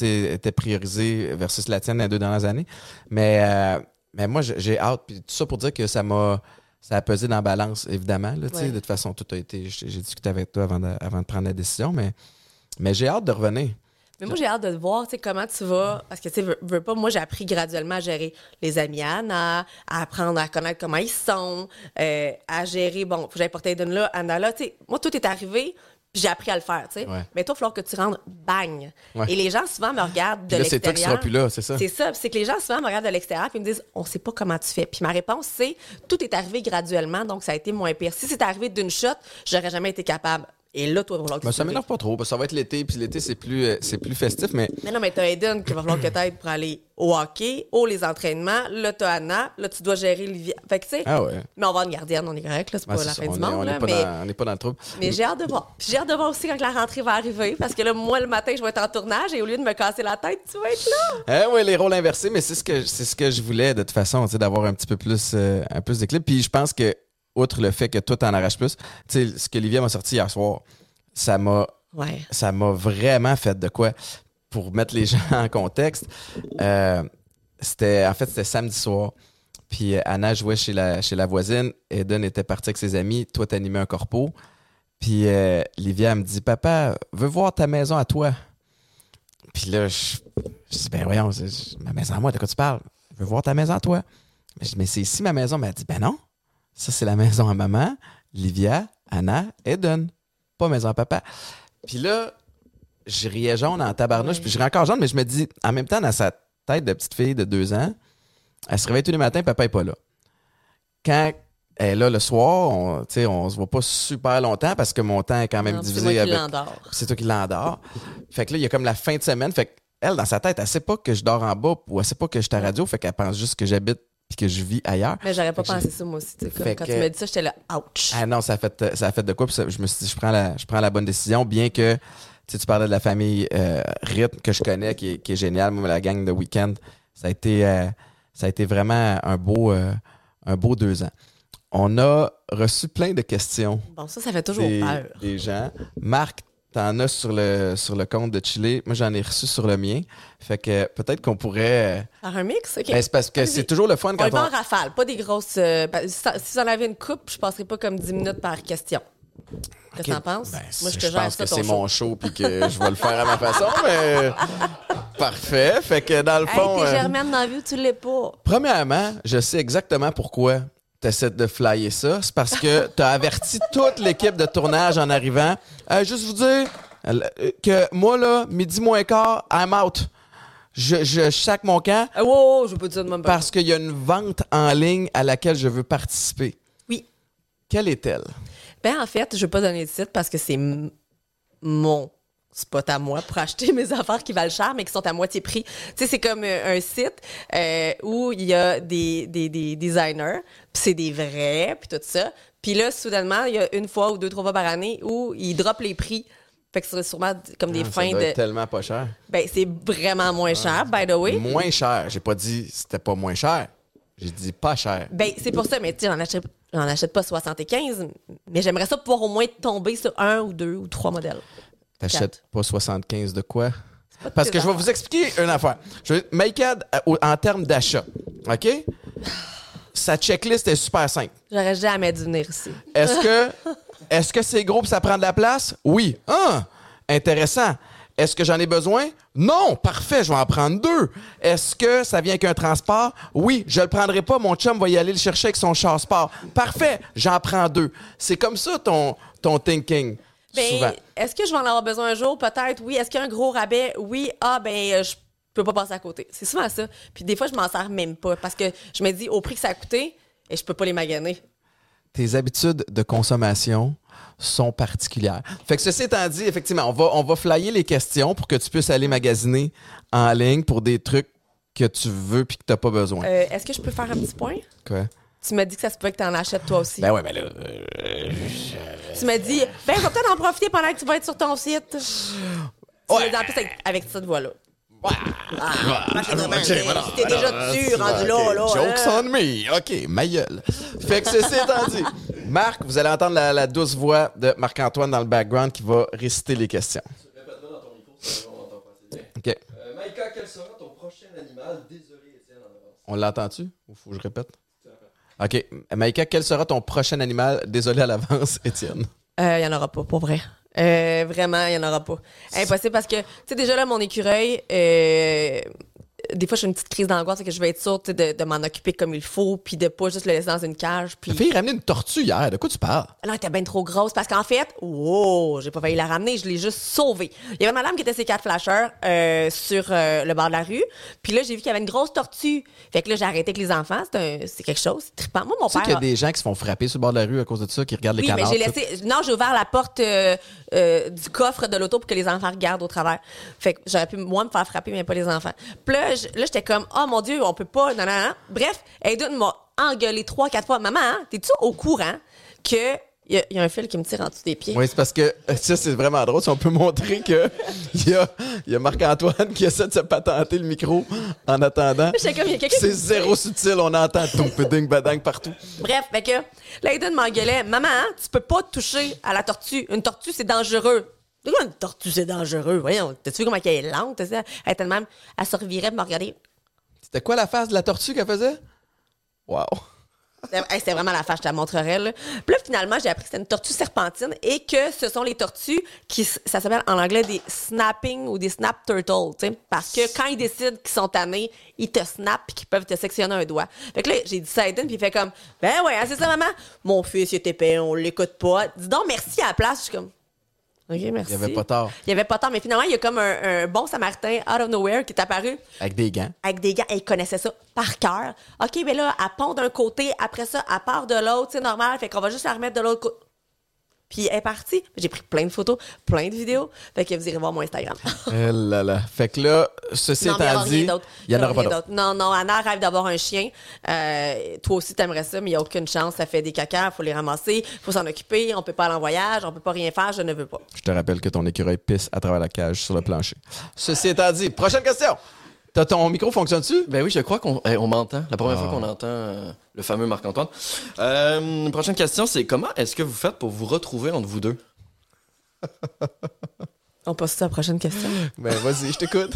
était priorisée versus la tienne les deux dernières années. Mais, euh, mais moi, j'ai hâte. Puis tout ça pour dire que ça m'a. Ça a pesé dans la balance, évidemment. Là, tu sais. Ouais. De toute façon, tout a été. J'ai discuté avec toi avant de, avant de prendre la décision, mais, mais j'ai hâte de revenir. Mais moi, j'ai hâte de te voir, tu sais, comment tu vas. Parce que, tu sais, veux, veux pas, moi, j'ai appris graduellement à gérer les amis à Anna, à apprendre à connaître comment ils sont, euh, à gérer, bon, faut que j'aille porter Anna là, tu sais. Moi, tout est arrivé, j'ai appris à le faire, tu sais. Ouais. Mais toi, il va falloir que tu rendes bang. Ouais. Et les gens, souvent, me regardent de là, c'est toi qui l'extérieur. seras plus là, c'est ça? C'est ça. Puis C'est que les gens souvent me regardent de l'extérieur puis me disent on sait pas comment tu fais. Puis ma réponse c'est tout est arrivé graduellement donc ça a été moins pire. Si c'était arrivé d'une shot, j'aurais jamais été capable. Et là, toi, il va falloir que Ben, tu ça m'énerve pas trop, parce que ça va être l'été, puis l'été, c'est plus, euh, c'est plus festif, mais Mais non, mais t'as Aiden qui va falloir que t'aides pour aller au hockey, aux les entraînements. Là, t'as Anna. Là, tu dois gérer Livia. Fait que, tu sais. ah ouais. Mais on va avoir une gardienne, on est correct, là. C'est Ouais, pas la ça, fin on du est- monde, on là. n'est pas, Mais, dans- on n'est pas dans le trouble. mais j'ai hâte de voir. Puis j'ai hâte de voir aussi quand la rentrée va arriver. Parce que là, moi, le matin, je vais être en tournage et au lieu de me casser la tête, tu vas être là. Hein, ouais, les rôles inversés, mais c'est ce que c'est ce que je voulais de toute façon, tu sais, d'avoir un petit peu plus euh, un plus d'équilibre. Puis je pense que outre le fait que toi t'en arraches plus, tu sais, ce que Olivia m'a sorti hier soir, ça m'a Ouais. ça m'a vraiment fait de quoi pour mettre les gens en contexte. euh, c'était en fait c'était samedi soir. Puis euh, Anna jouait chez la chez la voisine, Eden était parti avec ses amis, toi t'animais un corpo. Puis euh, Livia elle me dit papa, veux voir ta maison à toi. Puis là je, je dis ben voyons, ma maison à moi, de quoi tu parles? Je veux voir ta maison à toi? Mais je dis mais c'est ici ma maison, mais elle dit ben non. Ça c'est la maison à maman, Livia, Anna, Eden, pas maison à papa. Puis là, je riais jaune en tabarnouche, puis je riais encore jaune, mais je me dis, en même temps, dans sa tête de petite fille de deux ans, elle se réveille tous les matins, papa est pas là. Quand elle est là le soir, on, on se voit pas super longtemps parce que mon temps est quand même Non, divisé avec. l'endors. C'est toi qui l'endors. Fait que là, il y a comme la fin de semaine. Fait qu'elle, dans sa tête, elle sait pas que je dors en bas ou elle sait pas que je suis à radio. Fait qu'elle pense juste que j'habite puis que je vis ailleurs. Mais j'aurais pas Fait pensé ça, moi aussi. comme quand que- tu m'as dit ça, j'étais là, ouch. Ah non, ça a fait, ça a fait de quoi? Puis ça- je me suis dit, je prends la, je prends la bonne décision, bien que tu parlais de la famille euh, Rythme que je connais, qui est, qui est géniale. Moi, la gang de Weekend, ça a été, euh, ça a été vraiment un beau, euh, un beau deux ans. On a reçu plein de questions Bon, ça, ça fait toujours des, peur. des gens. Marc, t'en as sur le, sur le compte de Chili. Moi, j'en ai reçu sur le mien. Fait que peut-être qu'on pourrait. euh, Faire un mix? OK. ben, c'est parce que c'est toujours le fun on quand y va en on. rafale, pas des grosses. euh, ben, si ça- si vous en avez une coupe, je passerai pas comme 10 minutes par question. Qu'est-ce que Ok. t'en penses? Ben, Moi, je je te gère pense ça, que c'est mon show puis que je vais le faire à ma façon, mais parfait. Fait que dans le Hey, fond, t'es euh, Germaine dans la vie ou tu l'es pas? premièrement, je sais exactement pourquoi tu essaies de flyer ça. C'est parce que tu as averti toute l'équipe de tournage en arrivant. Euh, juste vous dire euh, que moi, là, midi moins quart, I'm out. Je, je sac mon camp Ah, wow, wow, je dire de même pas. parce qu'il y a une vente en ligne à laquelle je veux participer. Oui. Quelle est-elle? Ben, en fait, je veux pas donner de site parce que c'est mon spot à moi pour acheter mes affaires qui valent cher, mais qui sont à moitié prix. Tu sais, c'est comme euh, un site euh, où il y a des, des, des designers, puis c'est des vrais, puis tout ça. Puis là, soudainement, il y a une fois ou deux, trois fois par année où ils droppent les prix. Fait que ce serait sûrement comme des Ah, fins de... tellement pas cher. Ben, c'est vraiment moins cher, by the way. Moins cher. J'ai pas dit c'était pas moins cher. J'ai dit pas cher. Ben, c'est pour ça, mais tu sais, j'en achète, j'en achète pas 75, mais j'aimerais ça pouvoir au moins tomber sur un ou deux ou trois modèles. T'achètes pas 75 de quoi? Parce que je vais vous expliquer une affaire. Je vais, Make-Ed, euh, en termes d'achat, OK? Sa checklist est super simple. J'aurais jamais dû venir ici. Est-ce que est-ce que c'est gros et ça prend de la place? Oui. Ah, intéressant. Est-ce que j'en ai besoin? Non. Parfait, je vais en prendre deux. Est-ce que ça vient avec un transport? Oui. Je le prendrai pas. Mon chum va y aller le chercher avec son char sport. Parfait, j'en prends deux. C'est comme ça ton, ton thinking. Ben, est-ce que je vais en avoir besoin un jour? Peut-être, oui. Est-ce qu'il y a un gros rabais? Oui. Ah, ben, euh, je peux pas passer à côté. C'est souvent ça. Puis des fois, je m'en sers même pas parce que je me dis, au prix que ça a coûté, et je peux pas les maganer. tes habitudes de consommation sont particulières. Fait que ceci étant dit, effectivement, on va, on va flyer les questions pour que tu puisses aller magasiner en ligne pour des trucs que tu veux puis que tu n'as pas besoin. Euh, est-ce que je peux faire un petit point? Quoi? Tu m'as dit que ça se peut que tu en achètes toi aussi. Ben ouais, ben là. euh, Tu m'as dit, ben, je vais peut-être en profiter pendant que tu vas être sur ton site. Tu Ouais. dit en plus avec, avec cette voix-là. Ouais. Ah, voilà. T'es déjà dessus, Ah, rendu là, là. Jokes hein. on me. OK, ma gueule. Fait que ceci étant dit, Marc, vous allez entendre la, la douce voix de Marc-Antoine dans le background qui va réciter les questions. Répète-le dans ton micro, sinon on n'entend pas assez bien. OK. Euh, Maïka, quel sera ton prochain animal? Désolé, Étienne, en avance. On l'entend-tu? Ou faut que je répète? OK. Maïka, quel sera ton prochain animal? Désolé à l'avance, Étienne. Il Euh, y en aura pas, pour vrai. Euh, vraiment, il y en aura pas. Impossible parce que, tu sais, déjà là, mon écureuil, euh, des fois, j'ai une petite crise d'angoisse, que je vais être sûre tu de, de m'en occuper comme il faut, puis de pas juste le laisser dans une cage. Puis T'as failli ramener une tortue hier. De quoi tu parles? non, elle était bien trop grosse parce qu'en fait, wow, j'ai pas failli la ramener, je l'ai juste sauvée. Il y avait une madame qui était ses quatre flashers euh, sur euh, le bord de la rue. Puis là, j'ai vu qu'il y avait une grosse tortue. Fait que là, j'ai arrêté avec les enfants. C'est un- c'est quelque chose. C'est trippant. Moi, mon Tu sais père. qu'il y a des gens qui se font frapper sur le bord de la rue à cause de ça, qui regardent les mais canards. j'ai tout. laissé. Non, j'ai ouvert la porte euh, euh, du coffre de l'auto pour que les enfants regardent au travers. Fait que j'aurais pu, moi, me faire frapper, mais pas les enfants. Puis là, je- là, j'étais comme, oh mon Dieu, on peut pas. Non, non, non. Bref, Aiden m'a engueulé trois, quatre fois. Maman, hein, t'es-tu au courant que. Il y, a- il y a un fil qui me tire en dessous des pieds? Oui, c'est parce que euh, ça, c'est vraiment drôle. Si on peut montrer que il y a, y a Marc-Antoine qui essaie de se patenter le micro en attendant. C'est qui- zéro subtil. On entend tout ding badang partout. Bref, fait que Layden m'engueulait. Maman, hein, tu peux pas toucher à la tortue. Une tortue, c'est dangereux. C'est quoi une tortue, c'est dangereux? Voyons, t'as-tu vu comment elle est lente? Elle était de même, elle se revirait pour me regarder. C'était quoi la face de la tortue qu'elle faisait? Wow. C'était hey, c'était vraiment la fâche, je te la montrerai. Là. Puis là, finalement, j'ai appris que c'était une tortue serpentine et que ce sont les tortues qui, ça s'appelle en anglais des snapping ou des snap turtles, tu sais, parce que quand ils décident qu'ils sont tannés, ils te snappent et qu'ils peuvent te sectionner un doigt. Fait que là, j'ai dit ça à Aiden, puis il fait comme, ben ouais, hein, c'est ça, maman? Mon fils, il est épais, on l'écoute pas. Dis donc merci à la place. Je suis comme, OK, merci. Il y avait pas tort. Il y avait pas tort, mais finalement, il y a comme un, un bon samaritain out of nowhere qui est apparu Avec des gants. avec des gars, elle connaissait ça par cœur. OK, mais là, elle pond d'un côté, après ça, elle part de l'autre, c'est normal, fait qu'on va juste la remettre de l'autre côté. Puis elle est partie. J'ai pris plein de photos, plein de vidéos. Fait que vous irez voir mon Instagram. Eh là là. Fait que là, ceci non, étant dit, il y en aura pas d'autres. Non, non, Anna rêve d'avoir un chien. Euh, toi aussi, t'aimerais ça, mais il n'y a aucune chance. Ça fait des caca, faut les ramasser, faut s'en occuper, on peut pas aller en voyage, on peut pas rien faire, je ne veux pas. Je te rappelle que ton écureuil pisse à travers la cage sur le plancher. Ceci étant dit, prochaine question. T'as ton micro fonctionne-tu? Ben oui, je crois qu'on eh, on m'entend. La première fois qu'on entend euh, le fameux Marc-Antoine. Euh, prochaine question, c'est comment est-ce que vous faites pour vous retrouver entre vous deux? On passe à la prochaine question. Ben vas-y, je t'écoute.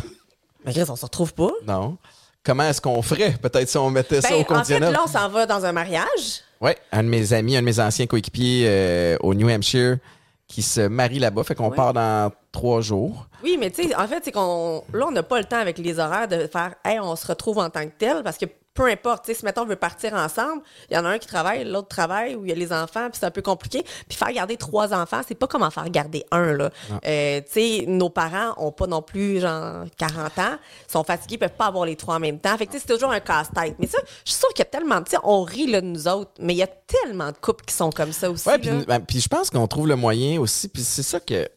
mais Chris, on se retrouve pas. Non. Comment est-ce qu'on ferait? Peut-être si on mettait ça Ben, au en fait, conditionnel. là, on s'en va dans un mariage. Oui, un de mes amis, un de mes anciens coéquipiers euh, au New Hampshire qui se marie là-bas. Fait qu'on Ouais. part dans trois jours. Oui, mais tu sais, en fait, c'est qu'on. Là, on n'a pas le temps avec les horaires de faire, hey, on se retrouve en tant que tel, parce que peu importe, tu sais, si mettons on veut partir ensemble, il y en a un qui travaille, l'autre travaille, ou il y a les enfants, puis c'est un peu compliqué. Puis faire garder trois enfants, c'est pas comme en faire garder un, là. Euh, tu sais, nos parents ont pas non plus, genre, 40 ans, sont fatigués, ils peuvent pas avoir les trois en même temps. Fait que, tu sais, c'est toujours un casse-tête. Mais ça, je suis sûre qu'il y a tellement, tu sais, on rit, là, de nous autres, mais il y a tellement de couples qui sont comme ça aussi. Ouais, puis ben, puis je pense qu'on trouve le moyen aussi. Puis c'est ça que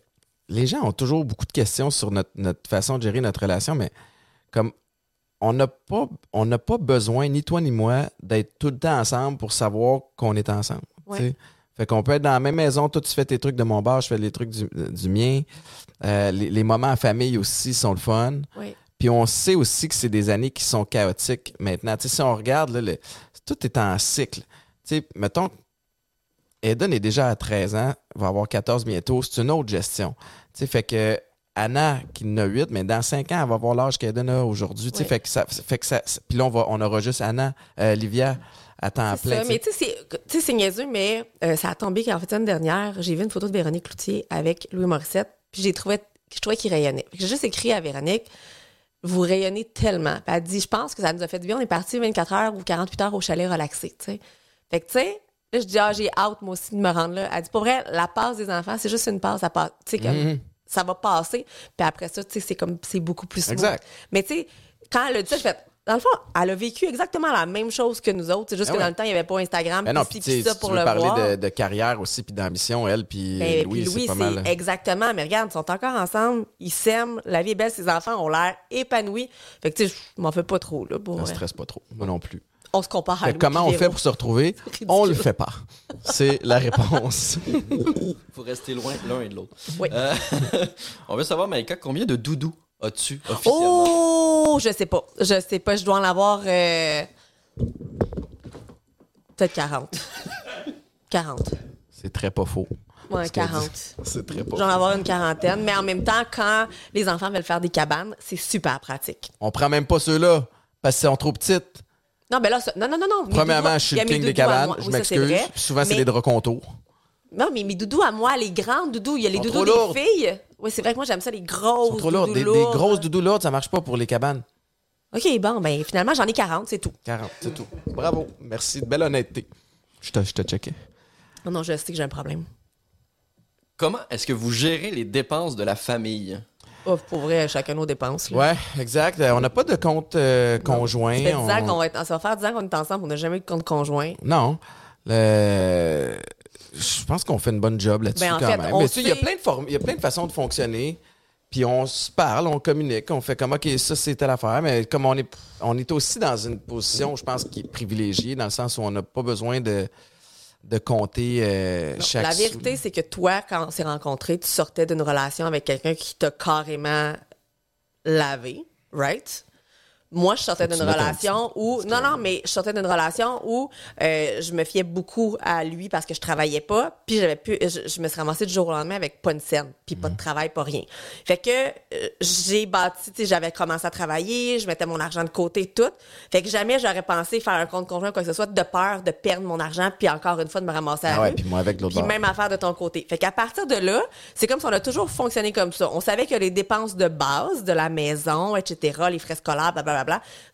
les gens ont toujours beaucoup de questions sur notre, notre façon de gérer notre relation, mais comme on n'a pas, on n'a pas besoin, ni toi ni moi, d'être tout le temps ensemble pour savoir qu'on est ensemble. Ouais. Fait qu'on peut être dans la même maison, toi tu fais tes trucs de mon bar, je fais les trucs du, du mien. Euh, les, les moments en famille aussi sont le fun. Puis on sait aussi que c'est des années qui sont chaotiques maintenant. Si on regarde, là, le- tout est en cycle. Tu sais, mettons, Eden est déjà à 13 ans, va avoir 14 bientôt. C'est une autre gestion. Tu sais, fait que Anna, qui en a 8, mais dans 5 ans, elle va avoir l'âge qu'Eden a aujourd'hui. Tu fait que ça, fait que ça, puis là, on, va, on aura juste Anna, euh, Livia à temps plein. ça. Mais tu sais, c'est- niaiseux, mais euh, ça a tombé qu'en fait, semaine dernière, j'ai vu une photo de Véronique Cloutier avec Louis Morissette, puis j'ai trouvé, je trouvais qu'il rayonnait. J'ai juste écrit à Véronique, vous rayonnez tellement. Puis elle a dit, je pense que ça nous a fait du bien. On est parti 24 heures ou 48 heures au chalet relaxé, tu sais. Fait que, tu sais, là, je dis, ah, j'ai hâte, moi aussi, de me rendre là. Elle dit, pour vrai, la passe des enfants, c'est juste une passe à passe. Tu sais, comme, Mhm. ça va passer. Puis après ça, tu sais, c'est comme, c'est beaucoup plus smooth. Exact. Mais tu sais, quand elle a dit ça, je fais, dans le fond, elle a vécu exactement la même chose que nous autres. C'est juste Ah que ouais. dans le temps, il n'y avait pas Instagram. Mais non, puis sais, ça si pour tu veux le parler voir. de, de carrière aussi, puis d'ambition, elle, puis Ben, Louis, c'est pas mal. exactement. Mais regarde, ils sont encore ensemble, ils s'aiment, la vie est belle, ses enfants ont l'air épanouis. Fait que tu sais, je m'en fais pas trop, là. Pour Ne stresse pas trop. Moi non plus. On se compare à comment on fait pour se retrouver? On le fait pas. C'est la réponse. Faut rester loin l'un et de l'autre. Oui. Euh, on veut savoir, Maïka, combien de doudous as-tu officiellement? Oh, je sais pas. Je sais pas, je dois en avoir euh, peut-être 40. 40. C'est très pas faux. Ouais, Ce qu'elle 40. dit. C'est très pas J'en faux. avoir une quarantaine, mais en même temps, quand les enfants veulent faire des cabanes, c'est super pratique. On prend même pas ceux-là parce qu'ils sont trop petites. Non, ben là, ça- non, non, non, non. mes Premièrement, doudous- je suis le king des cabanes. moi. Je m'excuse. Souvent, c'est Mais- des draps contours. Non, mais mes doudous à moi, les grandes doudous, il y a les doudous des filles. Oui, c'est vrai que moi, j'aime ça, les grosses sont trop lourdes. doudous Des, grosses doudous lourdes, ça marche pas pour les cabanes. OK, bon, ben finalement, j'en ai 40, c'est tout. 40, c'est tout. Bravo. Merci. De belle honnêteté. Je te, je te checkais. Non, non, je sais que j'ai un problème. Comment est-ce que vous gérez les dépenses de la famille? Oh, pour vrai, chacun nos dépenses. là. Ouais, exact. Euh, On n'a pas de compte euh, conjoint. Ça fait 10 ans On- qu'on va être, ça va faire 10 ans qu'on est ensemble, on n'a jamais eu de compte conjoint. Non. Le- Je pense qu'on fait une bonne job là-dessus Ben, en quand fait, même. on Mais tu il y a plein de formes, il y a plein de façons de fonctionner. Puis on se parle, on communique, on fait comme OK, ça c'est telle affaire, mais comme on est on est aussi dans une position, je pense, qui est privilégiée dans le sens où on n'a pas besoin de de compter euh, chaque La vérité, c'est que toi, quand on s'est rencontrés, tu sortais d'une relation avec quelqu'un qui t'a carrément lavé, right? Moi, je sortais d'une relation où... Non, non, mais je sortais d'une relation où euh, je me fiais beaucoup à lui parce que je travaillais pas, puis j'avais pu... Je, je me suis ramassée du jour au lendemain avec pas une scène, puis Mhm. pas de travail, pas rien. Fait que euh, j'ai bâti... Tu sais, j'avais commencé à travailler, je mettais mon argent de côté, tout. Fait que jamais j'aurais pensé faire un compte conjoint ou quoi que ce soit de peur de perdre mon argent, puis encore une fois de me ramasser à Ah ouais, puis moi avec l'autre Puis même affaire de ton côté. Fait qu'à partir de là, c'est comme si on a toujours fonctionné comme ça. On savait que les dépenses de base de la maison, etc., les frais scolaires, blablabla,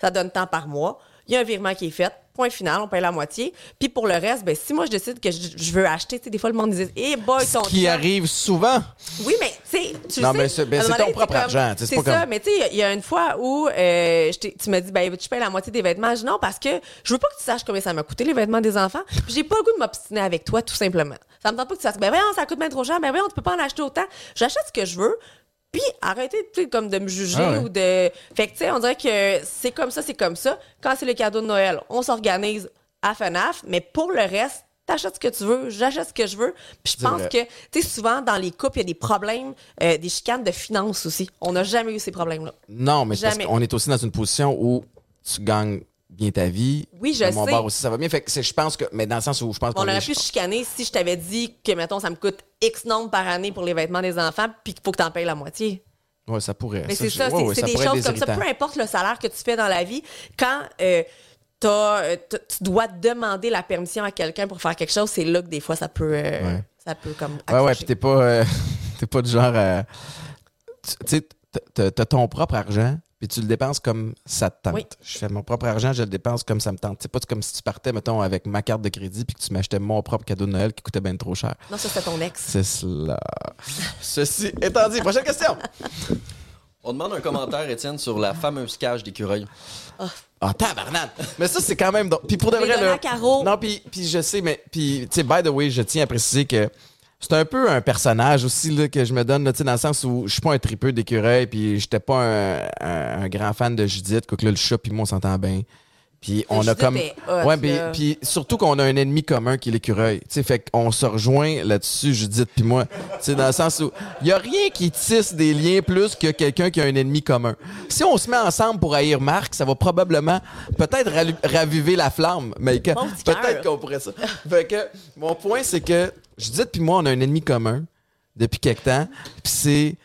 ça donne tant par mois. Il y a un virement qui est fait. Point final, on paye la moitié. Puis pour le reste, ben, si moi je décide que je, je veux acheter, tu sais, des fois le monde dit, eh boy, ton Ce qui chum- arrive souvent. oui, mais tu sais, Non, mais c'est- ben, c'est ton donné, propre comme- argent, c'est ça, comme- mais tu sais, il y a une fois où euh, je tu m'as dit, ben, tu payes la moitié des vêtements. Je dis non, parce que je veux pas que tu saches combien ça m'a coûté les vêtements des enfants. Puis j'ai pas le goût de m'obstiner avec toi, tout simplement. Ça me tente pas que tu fasses, ben voyons, ça coûte bien trop cher, ben voyons, tu peux pas en acheter autant. J'achète ce que je veux. Puis arrêtez comme de me juger Ah ouais. ou de. Fait que tu sais, on dirait que c'est comme ça, c'est comme ça. Quand c'est le cadeau de Noël, on s'organise à FNAF, mais pour le reste, t'achètes ce que tu veux, j'achète ce que je veux. Puis je pense que, tu sais, souvent dans les couples, il y a des problèmes, euh, des chicanes de finances aussi. On n'a jamais eu ces problèmes-là. Non, mais c'est parce Jamais. qu'on est aussi dans une position où tu gagnes bien ta vie. Oui, je De mon sais. bord aussi, ça va bien. Fait que je pense que, mais dans le sens où je pense On qu'on aurait pu chicaner si je t'avais dit que, mettons, ça me coûte X nombre par année pour les vêtements des enfants, puis qu'il faut que t'en payes la moitié. Ouais, ça pourrait. Mais c'est ça, c'est ouais, des choses comme ça. Peu importe le salaire que tu fais dans la vie, quand euh, euh, tu dois demander la permission à quelqu'un pour faire quelque chose, c'est là que des fois ça peut, euh, Ouais. ça peut comme. Ouais, ouais, puis t'es pas, euh, pas du genre. tu tu sais, t'as ton propre argent, puis tu le dépenses comme ça te tente. Oui. Je fais mon propre argent, je le dépense comme ça me tente. C'est pas comme si tu partais, mettons, avec ma carte de crédit, puis que tu m'achetais mon propre cadeau de Noël qui coûtait bien trop cher. Non, ça, c'est ton ex. C'est cela. Ceci étant dit, prochaine question. On demande un commentaire, Étienne, sur la fameuse cage d'écureuil. Ah, tabarnak! Mais ça, c'est quand même. drôle. Puis pour de vrai, Caro. Non, puis, puis je sais, mais. Puis, tu sais, by the way, je tiens à préciser que c'est un peu un personnage aussi là, que je me donne, là, dans le sens où je suis pas un tripeux d'écureuil, puis j'étais pas un grand fan de Judith, quoique là, le chat, puis moi, on s'entend bien. Puis on a comme. ouais, puis, surtout qu'on a un ennemi commun qui est l'écureuil. Tu sais, fait qu'on se rejoint là-dessus, Judith puis moi. Tu sais, dans le sens où il y a rien qui tisse des liens plus que quelqu'un qui a un ennemi commun. Si on se met ensemble pour haïr Marc, ça va probablement peut-être raviver la flamme, mais peut-être qu'on pourrait ça. Fait que mon point c'est que Judith puis moi on a un ennemi commun depuis quelque temps, puis c'est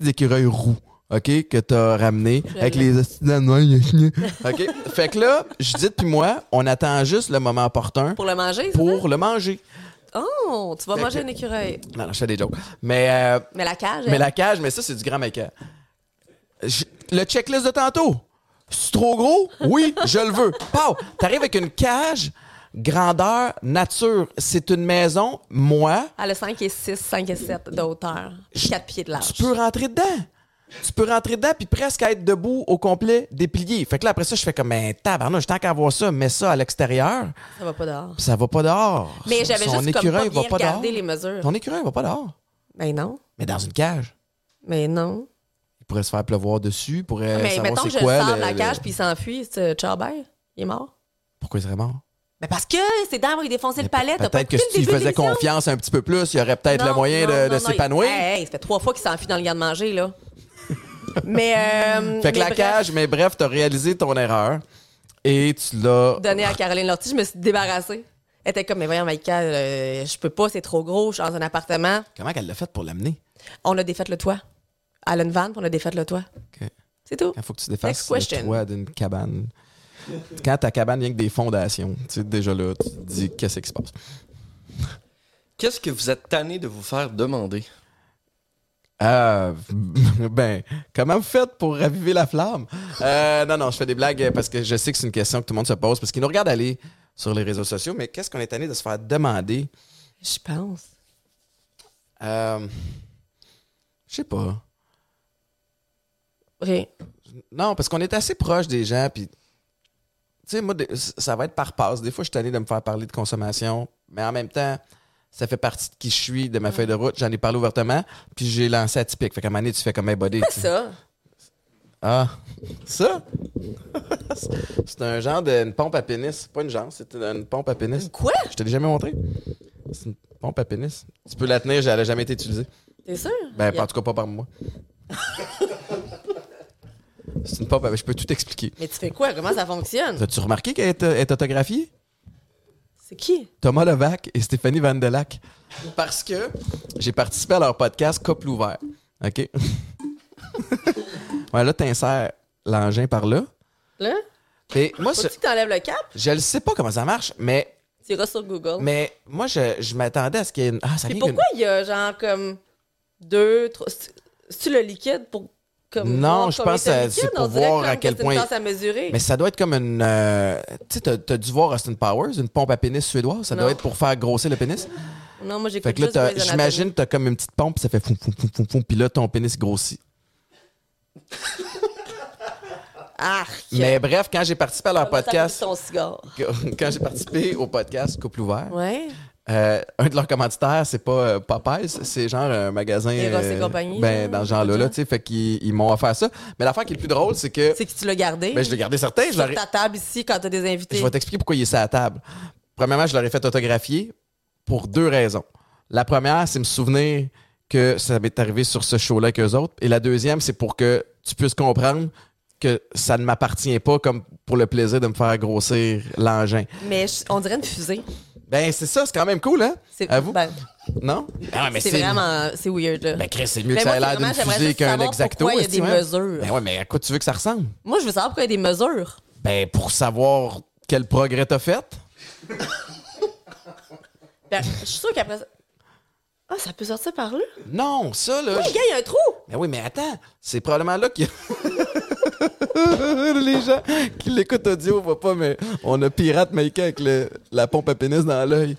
d'écureuil roux. OK, que t'as ramené avec les OK? Fait que là, Judith puis moi, on attend juste le moment opportun Pour le manger, pour le manger. Oh, tu vas Fait manger que- un écureuil. Non, non, je fais des jokes. Mais, euh, Mais la cage, mais elle- la cage, mais ça, c'est du grand maker. Je- Le checklist de tantôt. C'est trop gros? Oui, je le veux. Pau! T'arrives avec une cage, grandeur, nature. C'est une maison, moi, elle a 5 et 6, 5 et 7 de hauteur. 4 pieds de large. tu peux rentrer dedans. Tu peux rentrer dedans puis presque être debout au complet, déplié. Fait que là, après ça, je fais comme, ben, tabarnouche, tant qu'à voir ça, mets ça à l'extérieur. Ça va pas dehors. Ça va pas dehors. Mais j'avais juste comme écureuil pas bien va pas dehors. regardé les mesures. Ton écureuil va pas dehors. Mais non. Mais dans une cage. Mais non. Il pourrait se faire pleuvoir dessus, il pourrait mais savoir mettons que c'est je quoi. sors de le- la le- cage puis il s'enfuit, c'est Charbert. Il est mort. Pourquoi il serait mort? Mais parce que dents vont lui défoncer le palais. Peut-être que si le tu faisais confiance un petit peu plus, il y aurait peut-être le moyen de, s'épanouir. il- ça fait trois fois qu'il s'enfuit dans le garde-manger, là. Mais. Euh, Fait que mais la bref, cage, mais bref, t'as réalisé ton erreur et tu l'as. Donné à Caroline Lortie, je me suis débarrassée. Elle était comme, mais voyons, Maïka, euh, je peux pas, c'est trop gros, je suis dans un appartement. Comment qu'elle l'a fait pour l'amener? On a défait le toit. Elle a une vanne, on a défait le toit. C'est tout. Il faut que tu Next défasses le toit d'une cabane. Quand ta cabane vient que des fondations, tu sais, déjà là, tu te dis qu'est-ce qui se passe? Qu'est-ce que vous êtes tanné de vous faire demander? Euh, ben, comment vous faites pour raviver la flamme? Euh, non, non, je fais des blagues parce que je sais que c'est une question que tout le monde se pose parce qu'ils nous regardent aller sur les réseaux sociaux, mais qu'est-ce qu'on est tanné de se faire demander? Je pense. Euh, je sais pas. Rien. Non, parce qu'on est assez proche des gens, puis tu sais, moi, ça va être par passe. Des fois, je suis tanné de me faire parler de consommation, mais en même temps, ça fait partie de qui je suis, de ma feuille de route. J'en ai parlé ouvertement, puis j'ai lancé atypique. Fait qu'à un moment donné, tu fais comme un body. Quoi ça? Ah, ça? c'est un genre d'une pompe à pénis. Pas une genre, c'est une pompe à pénis. Quoi? Je te l'ai jamais montré. C'est une pompe à pénis. Tu peux la tenir, elle a jamais été utilisée. T'es sûr? Ben, a- en tout cas, pas par moi. c'est une pompe à... Je peux tout expliquer. Mais tu fais quoi? Comment ça fonctionne? As-tu remarqué qu'elle est, est autographiée? C'est qui? Thomas Levac et Stéphanie Van Delac. Parce que j'ai participé à leur podcast Couple ouvert. OK? ouais, là, t'insères l'engin par là. Là? Et moi, je, Faut-tu que t'enlèves le cap? je le sais pas comment ça marche, mais, Tu iras sur Google. mais moi, je, je m'attendais à ce qu'il y ait une... Ah, ça vient pourquoi il y a genre comme deux, trois. c'est- C'est-tu le liquide pour. Comme Non, je pense que c'est pour voir à que quel point- à mesurer. Mais ça doit être comme une... euh, tu sais, t'as, t'as dû voir Austin Powers, une pompe à pénis suédoise. Ça Non. doit être pour faire grossir le pénis. Non, moi j'écoute Fait que là, j'imagine t'as comme une petite pompe, ça fait foum, foum, foum, foum, foum, puis là, ton pénis grossit. Arc! Mais bref, quand j'ai participé à leur podcast, fait ton cigare. quand j'ai participé au podcast Couple ouvert, Ouais. Euh, un de leurs commanditaires, c'est pas euh, Popeyes, c'est genre un magasin. Eros et compagnie, Ben, dans ce genre-là, là, tu sais, fait qu'ils ils m'ont offert ça. Mais l'affaire qui est le plus drôle, c'est que. C'est que tu l'as gardé. Ben, je l'ai gardé certain. Je, sur leur ai- ta table ici quand t'as des invités. je vais t'expliquer pourquoi il est sur la table. Premièrement, je leur ai fait autographier pour deux raisons. La première, c'est me souvenir que ça m'est arrivé sur ce show-là avec eux autres. Et la deuxième, c'est pour que tu puisses comprendre que ça ne m'appartient pas comme pour le plaisir de me faire grossir l'engin. Mais je- on dirait une fusée. Ben, c'est ça, c'est quand même cool, hein? C'est À vous? ben, Non? Ah, mais c'est vraiment. C'est weird, là. Ben, Chris, c'est mieux Ben, que ça ait l'air c'est d'une fusée qu'un exacto. pourquoi il y a est-ce des que, hein? mesures. Ben ouais, mais à quoi tu veux que ça ressemble? Moi, je veux savoir pourquoi il y a des mesures. Ben, pour savoir quel progrès t'as fait. Ben, je suis sûre qu'après ça. Ah, ça peut sortir par là? Non, ça, là. Oui, je- gars, il y a un trou! Ben oui, mais attends, c'est probablement là qu'il y a... Les gens qui l'écoutent audio voient pas, mais on a pirate maker avec le- la pompe à pénis dans l'œil.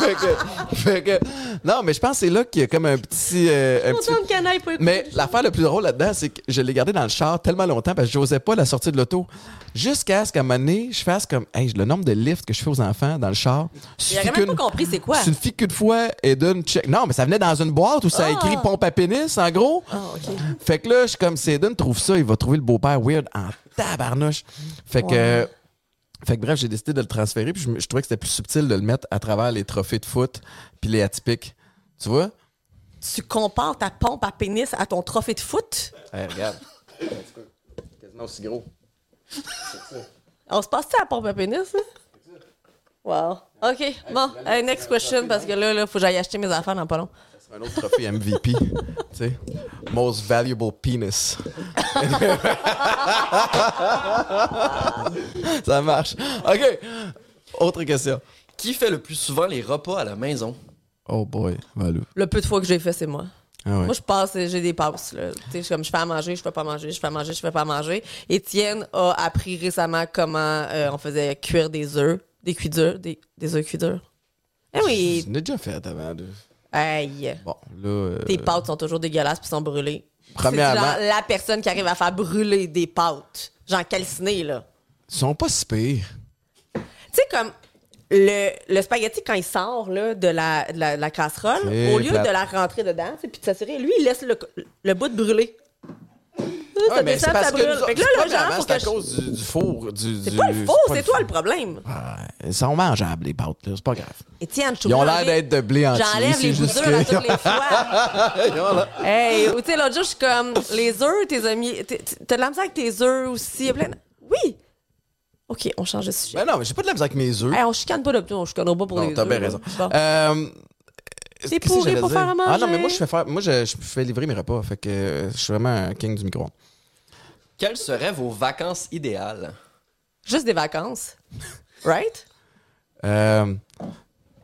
Fait, que, fait que- Non, mais je pense que c'est là qu'il y a comme un petit... euh, un petit- de canaille pour. Mais l'affaire le plus drôle là-dedans, c'est que je l'ai gardé dans le char tellement longtemps parce que j'osais pas la sortir de l'auto. Jusqu'à ce qu'à un moment donné, je fasse comme, hey, le nombre de lifts que je fais aux enfants dans le char. Il a même pas compris c'est quoi. C'est une fille qu'une fois, Eden check. Non, mais ça venait dans une boîte où ça a Ah. écrit pompe à pénis, en gros. Ah, OK. Fait que là, je suis comme, si Eden trouve ça, il va trouver le beau-père weird en tabarnouche. Fait que. Fait que bref, j'ai décidé de le transférer, puis je, je trouvais que c'était plus subtil de le mettre à travers les trophées de foot, puis les atypiques. Tu vois? Tu compares ta pompe à pénis à ton trophée de foot? Hey, regarde. Quasiment aussi gros. On se passe-tu à la pompe à pénis? hein? Wow. OK. Bon, euh, next question, parce que là, il faut que j'aille acheter mes affaires dans pas long. C'est un autre trophée MVP. tu sais? Most valuable penis. Ça marche. OK. Autre question. Qui fait le plus souvent les repas à la maison? Oh boy, Valou. Le peu de fois que j'ai fait, c'est moi. Ah ouais. Moi, je passe, j'ai des passes. Là. Tu sais, je suis comme je fais à manger, je fais pas à manger, je fais à manger, je fais pas à manger. Étienne a appris récemment comment euh, on faisait cuire des œufs, des cuits durs, des, des œufs cuits durs. Eh oui, Je l'ai déjà fait avant. De... Aïe. Bon, là. euh, Tes pâtes sont toujours dégueulasses puis sont brûlées. Premièrement- C'est genre la personne qui arrive à faire brûler des pâtes. Genre calciné, là. Ils sont pas si pires. Tu sais, comme le, le spaghetti, quand il sort là, de, la, de la, de la casserole, C'est au lieu plate. de la rentrer dedans, tu sais, puis de s'assurer, lui, il laisse le, le bout de brûler. Ça, Ouais, mais descend, c'est ça brûle. Fait que là, là, genre, faut c'est à cause du, du four. Du, C'est du- pas le faux, c'est toi le le problème. Ils sont mangeables, les pâtes. là, C'est pas grave. Étienne, je Ils ont l'air d'être de blé entier. J'enlève c'est les durs à toutes les fois. Hey, ou tu sais, l'autre jour, je suis comme, les œufs, tes amis, t'as de la misère avec tes œufs aussi. Oui. OK, on change de sujet. Ben non, mais j'ai pas de la misère avec mes œufs. Hey, on chicane pas d'opinion, on chicane pas pour Non, les t'as œufs. bien là. raison. Bon. Euh, que pourri pour dire? faire à Ah non, manger. mais moi, je fais faire, moi, je, je fais livrer mes repas. Fait que euh, je suis vraiment un king du micro. Quelles seraient vos vacances idéales? Juste des vacances. Right? Euh,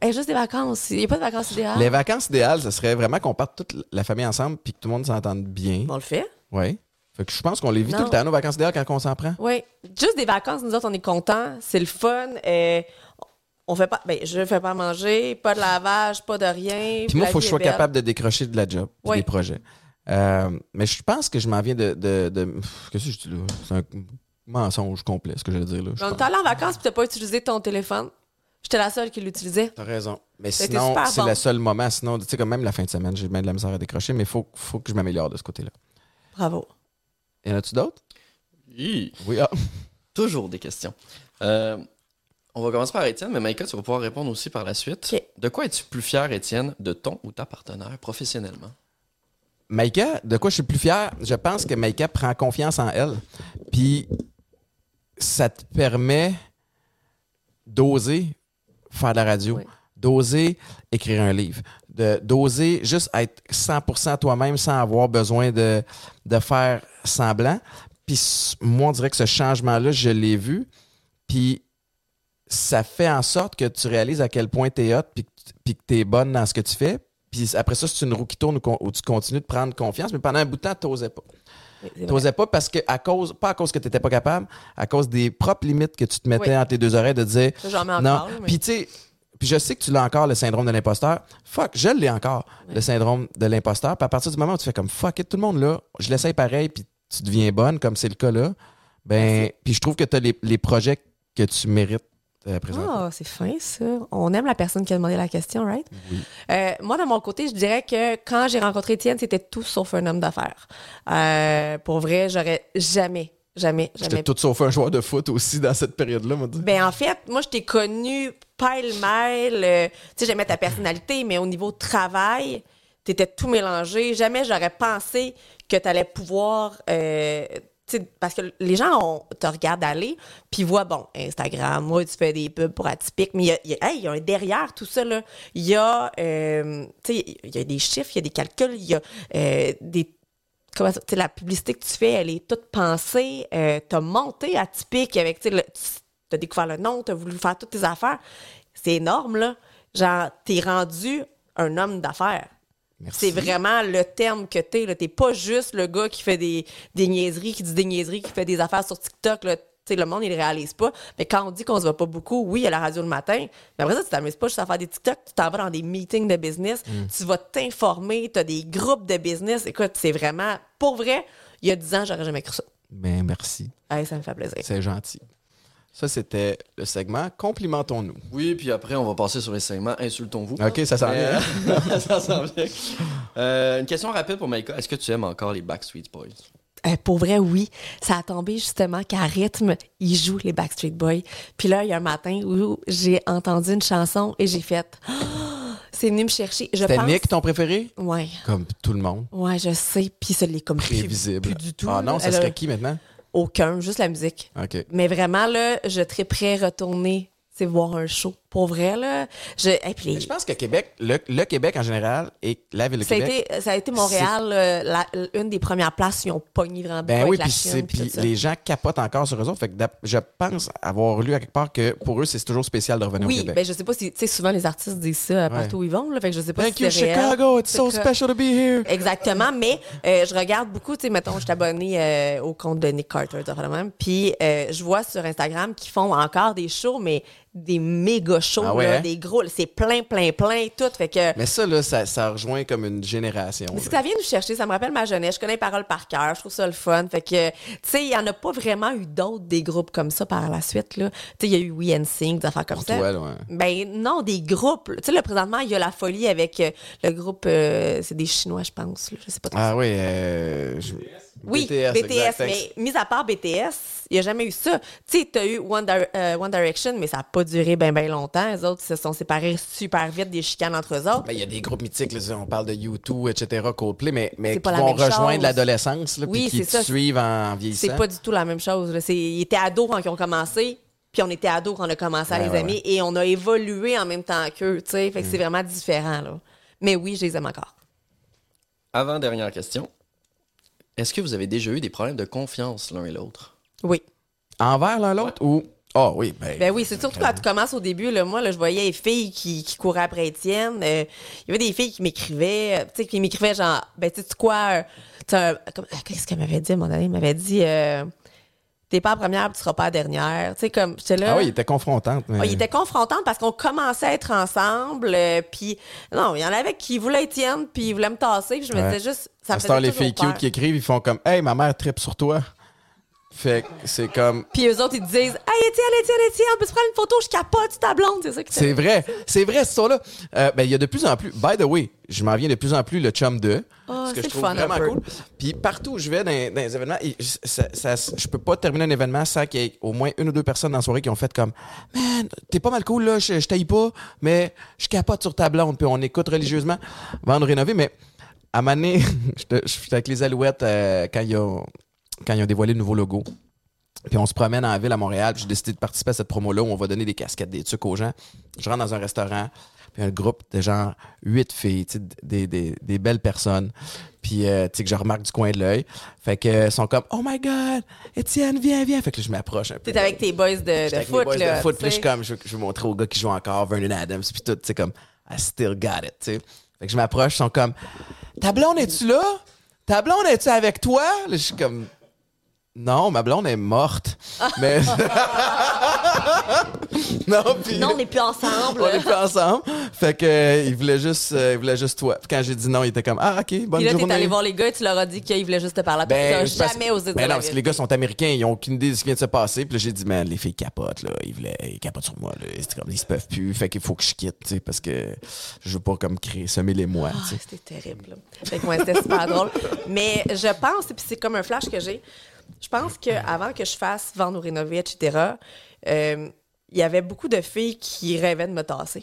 Hey, juste des vacances. Il n'y a pas de vacances idéales? Les vacances idéales, ce serait vraiment qu'on parte toute la famille ensemble puis que tout le monde s'entende bien. On le fait. Oui. Fait que je pense qu'on les vit Non. tout le temps, nos vacances idéales, quand on s'en prend. Oui. Juste des vacances, nous autres, on est contents. C'est le fun. Euh, on fait pas. Ben, je fais pas manger, pas de lavage, pas de rien. Puis moi, il faut que je sois belle. capable de décrocher de la job, Oui. des projets. Euh, mais je pense que je m'en viens de. de, Qu'est-ce que je dis là? C'est un mensonge complet, ce que je veux dire là. pense. est allé en vacances puis t'as pas utilisé ton téléphone? J'étais la seule qui l'utilisait. T'as raison. Mais Ça sinon, c'est bon. le seul moment. Sinon, tu sais, comme même la fin de semaine, j'ai bien de la misère à décrocher, mais il faut, faut que je m'améliore de ce côté-là. Bravo. Y en a-tu d'autres? Hi. Oui. Ah. Toujours des questions. Euh, on va commencer par Étienne, mais Maïka, tu vas pouvoir répondre aussi par la suite. De quoi es-tu plus fier, Étienne, de ton ou ta partenaire professionnellement? Maïka, de quoi je suis plus fier? Je pense que Maïka prend confiance en elle. Puis ça te permet d'oser faire de la radio, Oui. d'oser écrire un livre, de- d'oser juste être 100% toi-même sans avoir besoin de, de faire semblant. Puis moi, on dirait que ce changement-là, je l'ai vu. Puis ça fait en sorte que tu réalises à quel point tu es hot puis puis que tu es bonne dans ce que tu fais. Puis après ça, c'est une roue qui tourne où, tu continues de prendre confiance. Mais pendant un bout de temps, tu n'osais pas. Vrai. T'osais pas parce que, à cause, pas à cause que tu n'étais pas capable, à cause des propres limites que tu te mettais Oui. entre tes deux oreilles de dire Ça, j'en mets non. encore. mais- Puis tu sais, puis je sais que tu l'as encore, le syndrome de l'imposteur. Fuck, je l'ai encore, le syndrome de l'imposteur. Puis à partir du moment où tu fais comme fuck it, tout le monde là, je l'essaye pareil, puis tu deviens bonne, comme c'est le cas là, ben, puis je trouve que tu as les, les projets que tu mérites euh. Ah, c'est fin, ça. On aime la personne qui a demandé la question, right? Oui. Euh, moi, de mon côté, je dirais que quand j'ai rencontré Étienne, c'était tout sauf un homme d'affaires. Euh, pour vrai, j'aurais jamais, jamais, J'étais jamais. tout sauf un joueur de foot aussi dans cette période-là, moi. Ben, en fait, moi, je t'ai connu pêle-mêle. euh, tu sais, j'aimais ta personnalité, mais au niveau travail, t'étais tout mélangé. Jamais j'aurais pensé que t'allais pouvoir. euh, tu parce que les gens on, te regardent aller, puis voient, bon, Instagram, moi, tu fais des pubs pour atypique, mais il y y hey, y a un derrière tout ça, là. Il y a, euh, tu y a des chiffres, il y a des calculs, il y a euh, des comment ça- tu la publicité que tu fais, elle est toute pensée. Euh, t'as monté atypique avec, tu tu- t'as découvert le nom, t'as voulu faire toutes tes affaires. C'est énorme, là. Genre, t'es rendu un homme d'affaires. C'est vraiment le terme que t'es. là. T'es pas juste le gars qui fait des, des niaiseries, qui dit des niaiseries, qui fait des affaires sur TikTok. Là. Tu le monde, il le réalise pas. Mais quand on dit qu'on se voit pas beaucoup, oui, il y a la radio le matin. Mais après ça, tu t'amuses pas juste à faire des TikTok. Tu t'en vas dans des meetings de business. Tu vas t'informer. Tu as des groupes de business. Écoute, c'est vraiment... Pour vrai, il y a 10 ans, j'aurais jamais cru ça. Ben, merci. Hey, ça me fait plaisir. C'est gentil. Ça, c'était le segment Complimentons-nous. Oui, puis après, on va passer sur les segments Insultons-vous. OK, ça s'en Mais, vient. euh, ça s'en vient. Euh, une question rapide pour Maïka. Est-ce que tu aimes encore les Backstreet Boys? Euh, pour vrai, oui. Ça a tombé justement qu'à rythme, ils jouent les Backstreet Boys. Puis là, il y a un matin où j'ai entendu une chanson et j'ai fait... C'est venu me chercher. Je C'était pense... Nick, ton préféré? Ouais. Comme tout le monde. Ouais, je sais. Puis ça l'est comme Prévisible. Plus, du tout. Ah non, ça serait qui maintenant? Aucun, juste la musique. Mais vraiment, là, je serais prêt à retourner, c'est voir un show. Pour vrai, là. Je, et puis les- Mais Je pense que Québec, le, le Québec en général et la ville de ça, a Québec. été, ça a été Montréal, euh, la- une des premières places où ils ont pogné vraiment Ben oui, puis Chine, puis les gens capotent encore sur eux autres. Fait que d'ap- je pense avoir lu à quelque part que pour eux, c'est toujours spécial de revenir au Oui, Québec. ben je sais pas si, tu sais, souvent les artistes disent ça partout où ils vont, là, fait que je sais pas Thank si you, c'est réel. Chicago. It's so special to be here. Exactement, mais euh, je regarde beaucoup, tu sais, mettons, je suis abonnée euh, au compte de Nick Carter, de même, puis je vois sur Instagram qu'ils font encore des shows, mais des méga shows, Ah ouais, là, hein? des gros, c'est plein, plein, plein, tout, fait que... Mais ça, là, ça, ça rejoint comme une génération. Que ça vient nous chercher, ça me rappelle ma jeunesse. Je connais les paroles par cœur, je trouve ça le fun. Fait que, tu sais, il y en a pas vraiment eu d'autres des groupes comme ça par la suite, là. Tu sais, il y a eu We Sync, des affaires comme Pour ça. toi, là, ouais. Ben non, des groupes. Tu sais, là, présentement, il y a la folie avec euh, le groupe, euh, c'est des Chinois, je pense. là. je sais pas trop. Ah oui, euh, je- oui, BTS, mais mis à part BTS, il n'y a jamais eu ça. Tu sais, tu as eu One, euh, One Direction, mais ça n'a pas duré bien, bien longtemps. Les autres se sont séparés super vite, des chicanes entre eux autres. Ben, il y a des groupes mythiques, là, on parle de U2, etc., Coldplay, mais, mais qui vont rejoindre l'adolescence, là, puis Oui, qui ça. suivent en vieillissant. C'est pas du tout la même chose. Ils étaient ados quand ils ont commencé, puis on était ados quand on a commencé à Ouais, les ouais, aimer, et on a évolué en même temps qu'eux, tu sais. Fait que c'est vraiment différent, là. Mais oui, je les aime encore. Avant dernière question. Est-ce que vous avez déjà eu des problèmes de confiance l'un et l'autre? Oui. Envers l'un l'autre ou? Ah oui, ben. Ben oui, c'est surtout quand tu commences au début, là, moi, là, je voyais les filles qui, qui couraient après Étienne. euh, il y avait des filles qui m'écrivaient, euh, tu sais, qui m'écrivaient genre, ben, tu sais quoi, euh, euh, qu'est-ce qu'elle m'avait dit à un moment donné? Elle m'avait dit, euh, t'es pas la première, tu seras pas la dernière. Tu sais, comme, j'étais là. Ah oui, il était confrontante. Mais... Ouais, il était confrontant parce qu'on commençait à être ensemble, euh, puis non, il y en avait qui voulaient Étienne, puis ils voulaient me tasser, puis je me Ouais. disais juste, ça me faisait les filles peur. cute qui écrivent, ils font comme Hey, ma mère tripe sur toi. Fait que c'est comme. Puis eux autres, ils te disent, hey Étienne, Étienne, Étienne, peux-tu prendre une photo, je capote sur ta blonde, c'est ça que C'est vrai, c'est vrai, ce son-là. Euh, ben, il y a de plus en plus. By the way, je m'en viens de plus en plus le chum 2. ce que c'est je trouve fun, un vraiment cool. Puis partout où je vais dans, dans les événements, je- ça, ça- je peux pas terminer un événement sans qu'il y ait au moins une ou deux personnes dans la soirée qui ont fait comme Man, t'es pas mal cool là, je, je taille pas, mais je capote sur ta blonde, puis on écoute religieusement. Vendre rénover, mais à Mané, j'étais avec les Alouettes euh, quand, ils ont, quand ils ont dévoilé le nouveau logo. Puis on se promène en ville à Montréal. puis J'ai décidé de participer à cette promo-là où on va donner des casquettes, des trucs aux gens. Je rentre dans un restaurant, puis un groupe de genre huit filles, tu sais, des, des, des belles personnes. Puis, euh, tu sais, que je remarque du coin de l'œil. Fait que, euh, sont comme, oh my God, Étienne, viens, viens. Fait que là, je m'approche un peu. T'es avec tes boys de, de avec foot, boys là. de foot, puis je suis comme, je, veux- je veux montrer aux gars qui jouent encore, Vernon Adams, puis tout, tu sais, comme, I still got it, tu sais. Fait que je m'approche, ils sont comme, ta blonde, es-tu là? Ta blonde, es-tu avec toi? Là, je suis comme, non, ma blonde est morte. Mais. non, puis. Non, on n'est plus ensemble. on est plus ensemble. Fait que, euh, il voulait juste, euh, il voulait juste toi. Quand j'ai dit non, il était comme, ah, ok, bonne Puis là, t'es journée. allé voir les gars et tu leur as dit qu'ils voulaient juste te parler. Ben, Ben, c'est parce- jamais osé ben non, parce que les gars sont américains, ils ont aucune idée de ce qui vient de se passer. Puis là, j'ai dit, man, les filles capotent, là. Ils, voulaient, ils capotent sur moi, là. C'était comme, ils se peuvent plus. Fait qu'il faut que je quitte, tu sais, parce que je veux pas comme créer, semer les mois, Ah, tu sais. c'était terrible. là. Fait que ouais, c'était super drôle. Mais je pense, et puis c'est comme un flash que j'ai, je pense qu'avant que je fasse vendre ou rénover, etc., euh, il y avait beaucoup de filles qui rêvaient de me tasser.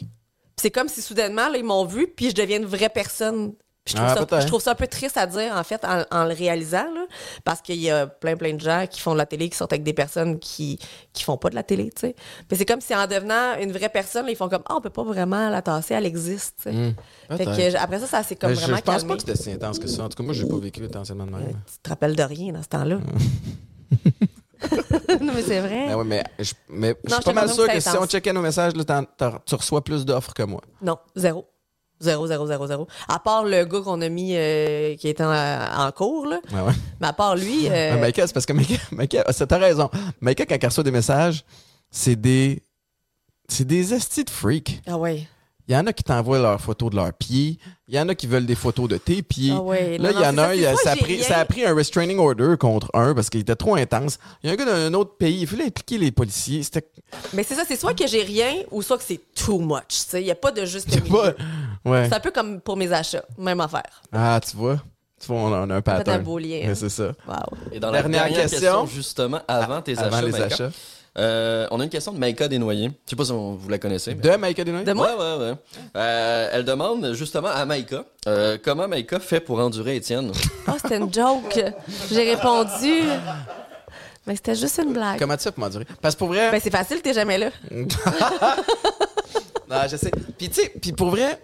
C'est comme si soudainement, ils m'ont vu, puis je deviens une vraie personne. Je trouve, Ah, ça, je trouve ça un peu triste à dire, en fait, en, en le réalisant, là, parce qu'il y a plein, plein de gens qui font de la télé, qui sont avec des personnes qui qui font pas de la télé, tu sais. Mais c'est comme si en devenant une vraie personne, là, ils font comme, ah, on peut pas vraiment la tasser, elle existe, tu sais. Fait que, Hmm. après ça, ça s'est comme Mais vraiment je pense calmé. pas que c'était si intense que ça. En tout cas, moi, j'ai pas vécu intensément de même. Tu te rappelles de rien dans ce temps-là. non, mais c'est vrai. Ben ouais, mais je, mais je suis pas mal sûr que que c'est si on checkait nos messages, là, tu reçois plus d'offres que moi. Non, zéro. Zéro, zéro, zéro, zéro. À part le gars qu'on a mis euh, qui était en, en cours, là. Ouais, ouais. Mais à part lui. euh, Maïka, c'est parce que Maïka, Maïka ah, c'est- t'as raison. Maïka, quand elle reçoit des messages, c'est des. C'est des estis de freaks. Ah ouais. Il y en a qui t'envoient leurs photos de leurs pieds. Il y en a qui veulent des photos de tes pieds. Ah ouais. Là, Non, il y en a un, il ça, a pris, ça a pris un restraining order contre un parce qu'il était trop intense. Il y a un gars d'un autre pays, il fallait impliquer les policiers. C'était Mais c'est ça, c'est soit que j'ai rien ou soit que c'est too much. Il n'y a pas de juste milieu. pas. Ouais. C'est un peu comme pour mes achats. Même affaire. Ah, tu vois? Tu vois, on a, on a un pattern. un beau lien. Mais c'est ça. Wow. Et dans la Dernière dernière question. question, justement, avant tes Avant achats, les Maïka, achats. euh, on a une question de Maïka Desnoyers. Je sais pas si on- vous la connaissez. mais- De Maïka Desnoyers? De moi? Ouais, ouais, ouais. Euh, elle demande justement à Maïka euh, comment Maïka fait pour endurer Étienne? Oh, c'était une joke. J'ai répondu. Mais c'était juste une blague. Comment tu fais pour m'endurer? Parce que pour vrai. Ben, c'est facile, t'es jamais là. Non, je sais. Puis tu sais, puis pour vrai,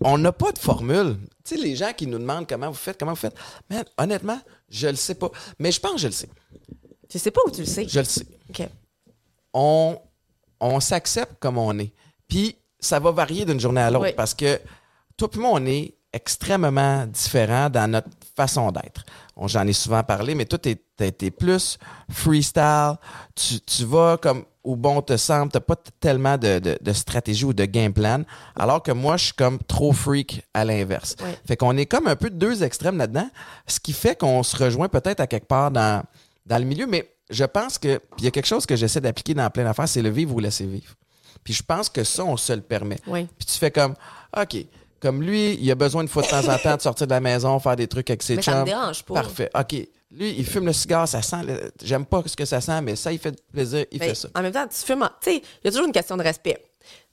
on n'a pas de formule. Tu sais, les gens qui nous demandent comment vous faites, comment vous faites. Man, honnêtement, je le sais pas. Mais je pense que je le sais. Tu sais pas où tu le sais? Je le sais. OK. On, on s'accepte comme on est. Puis ça va varier d'une journée à l'autre Oui. parce que toi puis moi, on est extrêmement différents dans notre façon d'être. On- J'en ai souvent parlé, mais toi, t'es t'es plus freestyle. Tu, tu vas comme où bon te semble. T'as pas tellement de, de- de stratégie ou de game plan. Alors que moi, je suis comme trop freak à l'inverse. Fait qu'on est comme un peu deux extrêmes là-dedans, ce qui fait qu'on se rejoint peut-être à quelque part dans, dans le milieu, mais je pense que, il y a quelque chose que j'essaie d'appliquer dans plein d'affaires, c'est le vivre ou laisser vivre. Puis je pense que ça, on se le permet. Oui. Puis tu fais comme, OK, comme lui, il a besoin une fois de temps en temps de sortir de la maison, faire des trucs avec ses Mais ça me dérange pas. Parfait. OK. Lui, il fume le cigare, ça sent. le- J'aime pas ce que ça sent, mais ça, il fait plaisir, il Mais fait ça. En même temps, tu fumes. en- Tu sais, il y a toujours une question de respect.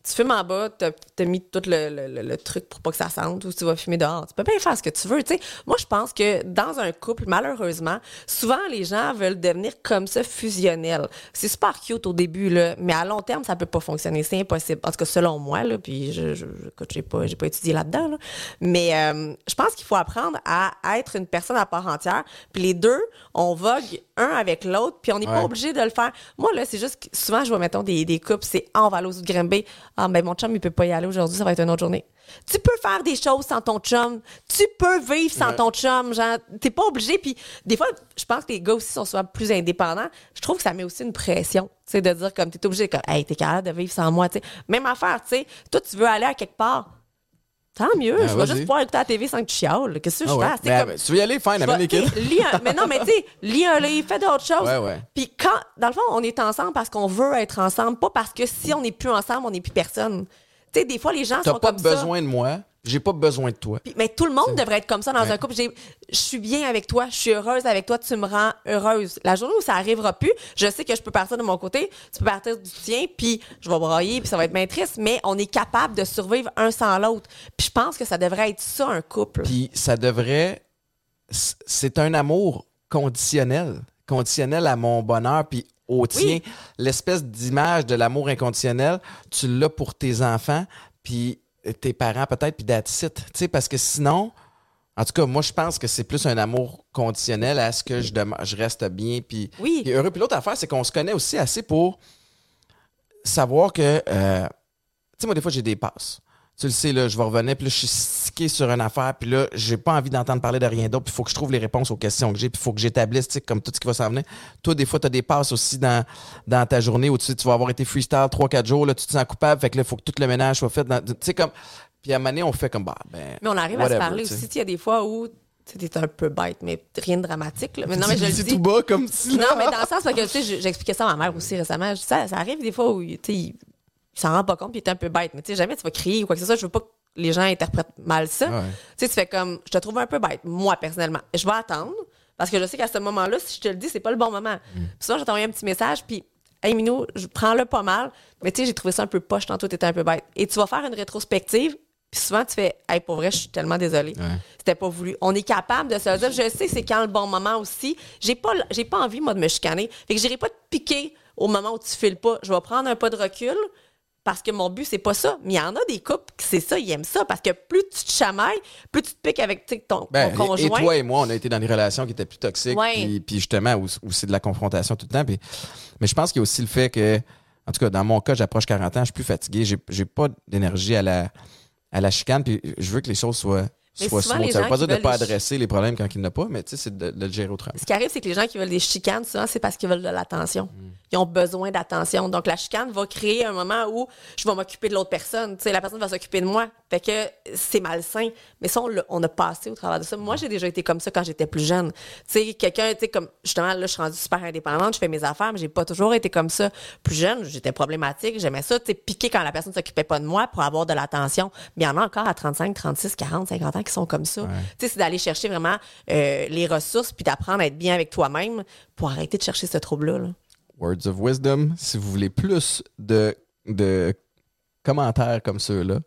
Tu fumes en bas, t'as as mis tout le, le- truc pour pas que ça sente, ou tu vas fumer dehors. Tu peux bien faire ce que tu veux. tu sais. Moi, je pense que dans un couple, malheureusement, souvent les gens veulent devenir comme ça fusionnels. C'est super cute au début, là, mais à long terme, ça peut pas fonctionner. C'est impossible. En tout cas, selon moi, là, puis je, je, j'ai pas, j'ai pas étudié là-dedans, là. mais euh, je pense qu'il faut apprendre à être une personne à part entière. Puis les deux, on vogue un avec l'autre, puis on n'est pas obligé de le faire. Moi, là, c'est juste que souvent, je vois, mettons, des, des couples, c'est Ah, on va aller Ah, ben, mon chum, il peut pas y aller aujourd'hui, ça va être une autre journée. Tu peux faire des choses sans ton chum. Tu peux vivre sans ton chum. Genre, t'es pas obligé. Puis, des fois, je pense que les gars aussi sont souvent plus indépendants. Je trouve que ça met aussi une pression. Tu sais, de dire comme t'es obligé, comme, hey, t'es capable de vivre sans moi, tu sais. Même affaire, tu sais. Toi, tu veux aller à quelque part. Tant mieux. Ben, je vais juste pouvoir écouter la TV sans que tu chiales. Qu'est-ce que Ah je ouais. C'est Mais, comme- mais tu veux y aller, fine, je amène vais- les kids. t'sais, lis un- mais non, mais tu sais, lis un livre, fais d'autres choses. Ouais, ouais. Puis quand, dans le fond, on est ensemble parce qu'on veut être ensemble, pas parce que si on n'est plus ensemble, on n'est plus personne. Tu sais, des fois, les gens T'as sont pas comme ça. besoin de moi, j'ai pas besoin de toi. Puis- mais tout le monde devrait être comme ça dans Ouais. un couple. Je suis bien avec toi, je suis heureuse avec toi, tu me rends heureuse. La journée où ça arrivera plus, je sais que je peux partir de mon côté, tu peux partir du tien, puis je vais brailler, puis ça va être bien triste, mais on est capable de survivre un sans l'autre. Puis je pense que ça devrait être ça, un couple. Puis ça devrait. C'est un amour conditionnel. Conditionnel à mon bonheur, puis au tien. L'espèce d'image de l'amour inconditionnel, tu l'as pour tes enfants, puis tes parents peut-être, puis that's it. Tu sais, parce que sinon. En tout cas, moi, je pense que c'est plus un amour conditionnel à ce que je, je reste bien puis, Oui. heureux. Puis l'autre affaire, c'est qu'on se connaît aussi assez pour savoir que, euh, tu sais, moi, des fois, j'ai des passes. Tu le sais, là, je vais revenir, puis là, je suis stické sur une affaire, puis là, j'ai pas envie d'entendre parler de rien d'autre, puis il faut que je trouve les réponses aux questions que j'ai, puis il faut que j'établisse, tu sais, comme tout ce qui va s'en venir. Toi, des fois, tu as des passes aussi dans, dans ta journée où tu, sais, tu vas avoir été freestyle 3-4 jours, là, tu te sens coupable, fait que là, il faut que tout le ménage soit fait. dans- Tu sais, comme. Puis à un moment donné, on fait comme, bah, ben. Mais on arrive à se parler aussi. Il y a des fois où tu es un peu bête, mais rien de dramatique. là. Mais non, mais je le dis. tout bas comme si. Non, mais dans le sens, parce que tu sais, je- j'expliquais ça à ma mère aussi récemment. Je dis, Ça, ça arrive des fois où tu sais, il, s'en rend pas compte puis il est un peu bête. Mais tu sais, jamais tu vas crier ou quoi que ce soit. Je veux pas que les gens interprètent mal ça. Ouais. Tu sais, tu fais comme, je te trouve un peu bête, moi, personnellement. Je vais attendre parce que je sais qu'à ce moment-là, si je te le dis, c'est pas le bon moment. Mm. Puis souvent, je vais t'envoyer un petit message, puis, hey, Minou, je prends-le pas mal, mais tu sais, j'ai trouvé ça un peu poche tantôt, t'étais un peu bête. Et tu vas faire une rétrospective, puis souvent, tu fais, hey, pour vrai, je suis tellement désolée. Ouais. C'était pas voulu. On est capable de se le dire. Je sais, c'est quand le bon moment aussi. J'ai pas, j'ai pas envie, moi, de me chicaner. Fait que j'irai pas te piquer au moment où tu files pas. Je vais prendre un pas de recul. Parce que mon but, c'est pas ça. Mais il y en a des couples qui c'est ça, ils aiment ça. Parce que plus tu te chamailles, plus tu te piques avec ton, Ben, ton et- et conjoint. toi et moi, on a été dans des relations qui étaient plus toxiques, puis, justement, où, où c'est de la confrontation tout le temps. mais je pense qu'il y a aussi le fait que, en tout cas, dans mon cas, j'approche 40 ans, je suis plus fatigué, j'ai pas d'énergie à la, à la chicane, puis je veux que les choses soient, Mais soient souvent, smooth. les Ça veut gens pas dire de ne pas adresser les problèmes quand il n'y en a pas, mais tu sais, c'est de, de le gérer autrement. Ce qui arrive, c'est que les gens qui veulent des chicanes, souvent, c'est parce qu'ils veulent de l'attention. Mm. Ils ont besoin d'attention. Donc, la chicane va créer un moment où je vais m'occuper de l'autre personne. Tu sais, la personne va s'occuper de moi. Fait que c'est malsain. Mais ça, on, a passé au travers de ça. Moi, j'ai déjà été comme ça quand j'étais plus jeune. Tu sais, quelqu'un, tu sais, comme, justement, là, je suis rendue super indépendante, je fais mes affaires, mais j'ai pas toujours été comme ça. Plus jeune, j'étais problématique, j'aimais ça, tu piquer quand la personne s'occupait pas de moi pour avoir de l'attention. Mais il y en a encore à 35, 36, 40, 50 ans qui sont comme ça. Tu sais, c'est d'aller chercher vraiment euh, les ressources puis d'apprendre à être bien avec toi-même pour arrêter de chercher ce trouble-là. là. Words of Wisdom, si vous voulez plus de, de commentaires comme ceux-là,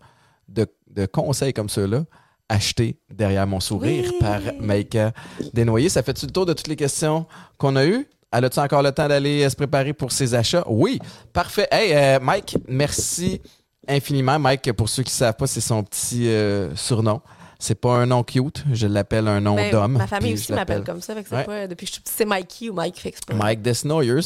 de, de conseils comme ceux-là, achetez Derrière mon sourire Oui. par Maïka Desnoyers. Ça fait-tu le tour de toutes les questions qu'on a eues? Elle a-tu encore le temps d'aller euh, se préparer pour ses achats? Oui, parfait. Hey, euh, Mike, merci infiniment. Mike, pour ceux qui ne savent pas, c'est son petit euh, surnom. C'est pas un nom cute, je l'appelle un nom Ben, d'homme. ma famille je aussi m'appelle comme ça. Fait que c'est Ouais. pas, depuis que je suis petite, c'est Mikey ou Mike. Fait que c'est pas- Mike Desnoyers.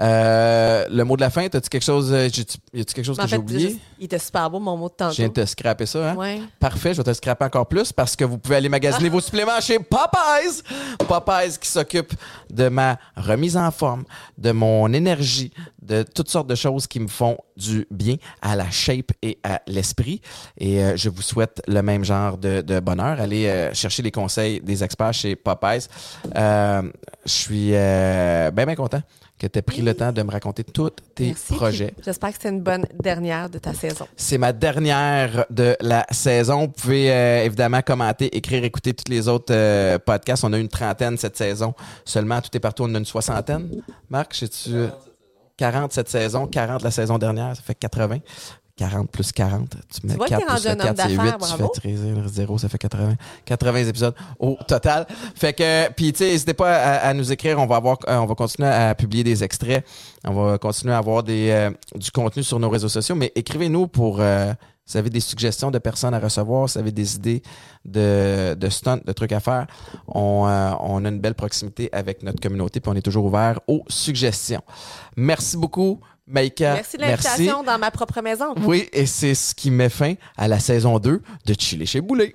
Euh, le mot de la fin, as-tu quelque chose, euh, y a-tu quelque chose en que j'ai oublié? juste- il était super beau, mon mot de Je tantôt. viens de te scraper ça, hein? Ouais. Parfait, je vais te scraper encore plus parce que vous pouvez aller magasiner vos suppléments chez Popeyes. Popeyes qui s'occupe de ma remise en forme, de mon énergie, de toutes sortes de choses qui me font du bien à la shape et à l'esprit. Et euh, je vous souhaite le même genre de, de bonheur. Allez euh, chercher les conseils des experts chez Popeyes. Euh, je suis bien, bien content que tu aies pris le temps de me raconter tous tes Merci. projets. J'espère que c'est une bonne dernière de ta saison. C'est ma dernière de la saison. Vous pouvez euh, évidemment commenter, écrire, écouter tous les autres euh, podcasts. On a une trentaine cette saison. Seulement, tout est partout, on a une soixantaine. Marc, sais-tu... 40 cette saison, 40 la saison dernière, ça fait 80. 40 plus 40. Tu mets vois 4 qu'il est plus rendu un 4, homme c'est 8. d'affaires, Tu fais bravo. 13, 0, ça fait 80. 80 épisodes au total. Fait que, puis tu sais, n'hésitez pas à, à nous écrire. On va avoir, euh, on va continuer à publier des extraits. On va continuer à avoir des, euh, du contenu sur nos réseaux sociaux. Mais écrivez-nous pour, euh, si vous avez des suggestions de personnes à recevoir, si vous avez des idées de, de stunts, de trucs à faire? On, euh, on a une belle proximité avec notre communauté, puis on est toujours ouvert aux suggestions. Merci beaucoup, Maïka. Merci de l'invitation dans ma propre maison. Oui, et c'est ce qui met fin à la saison 2 de Chili chez Boulet.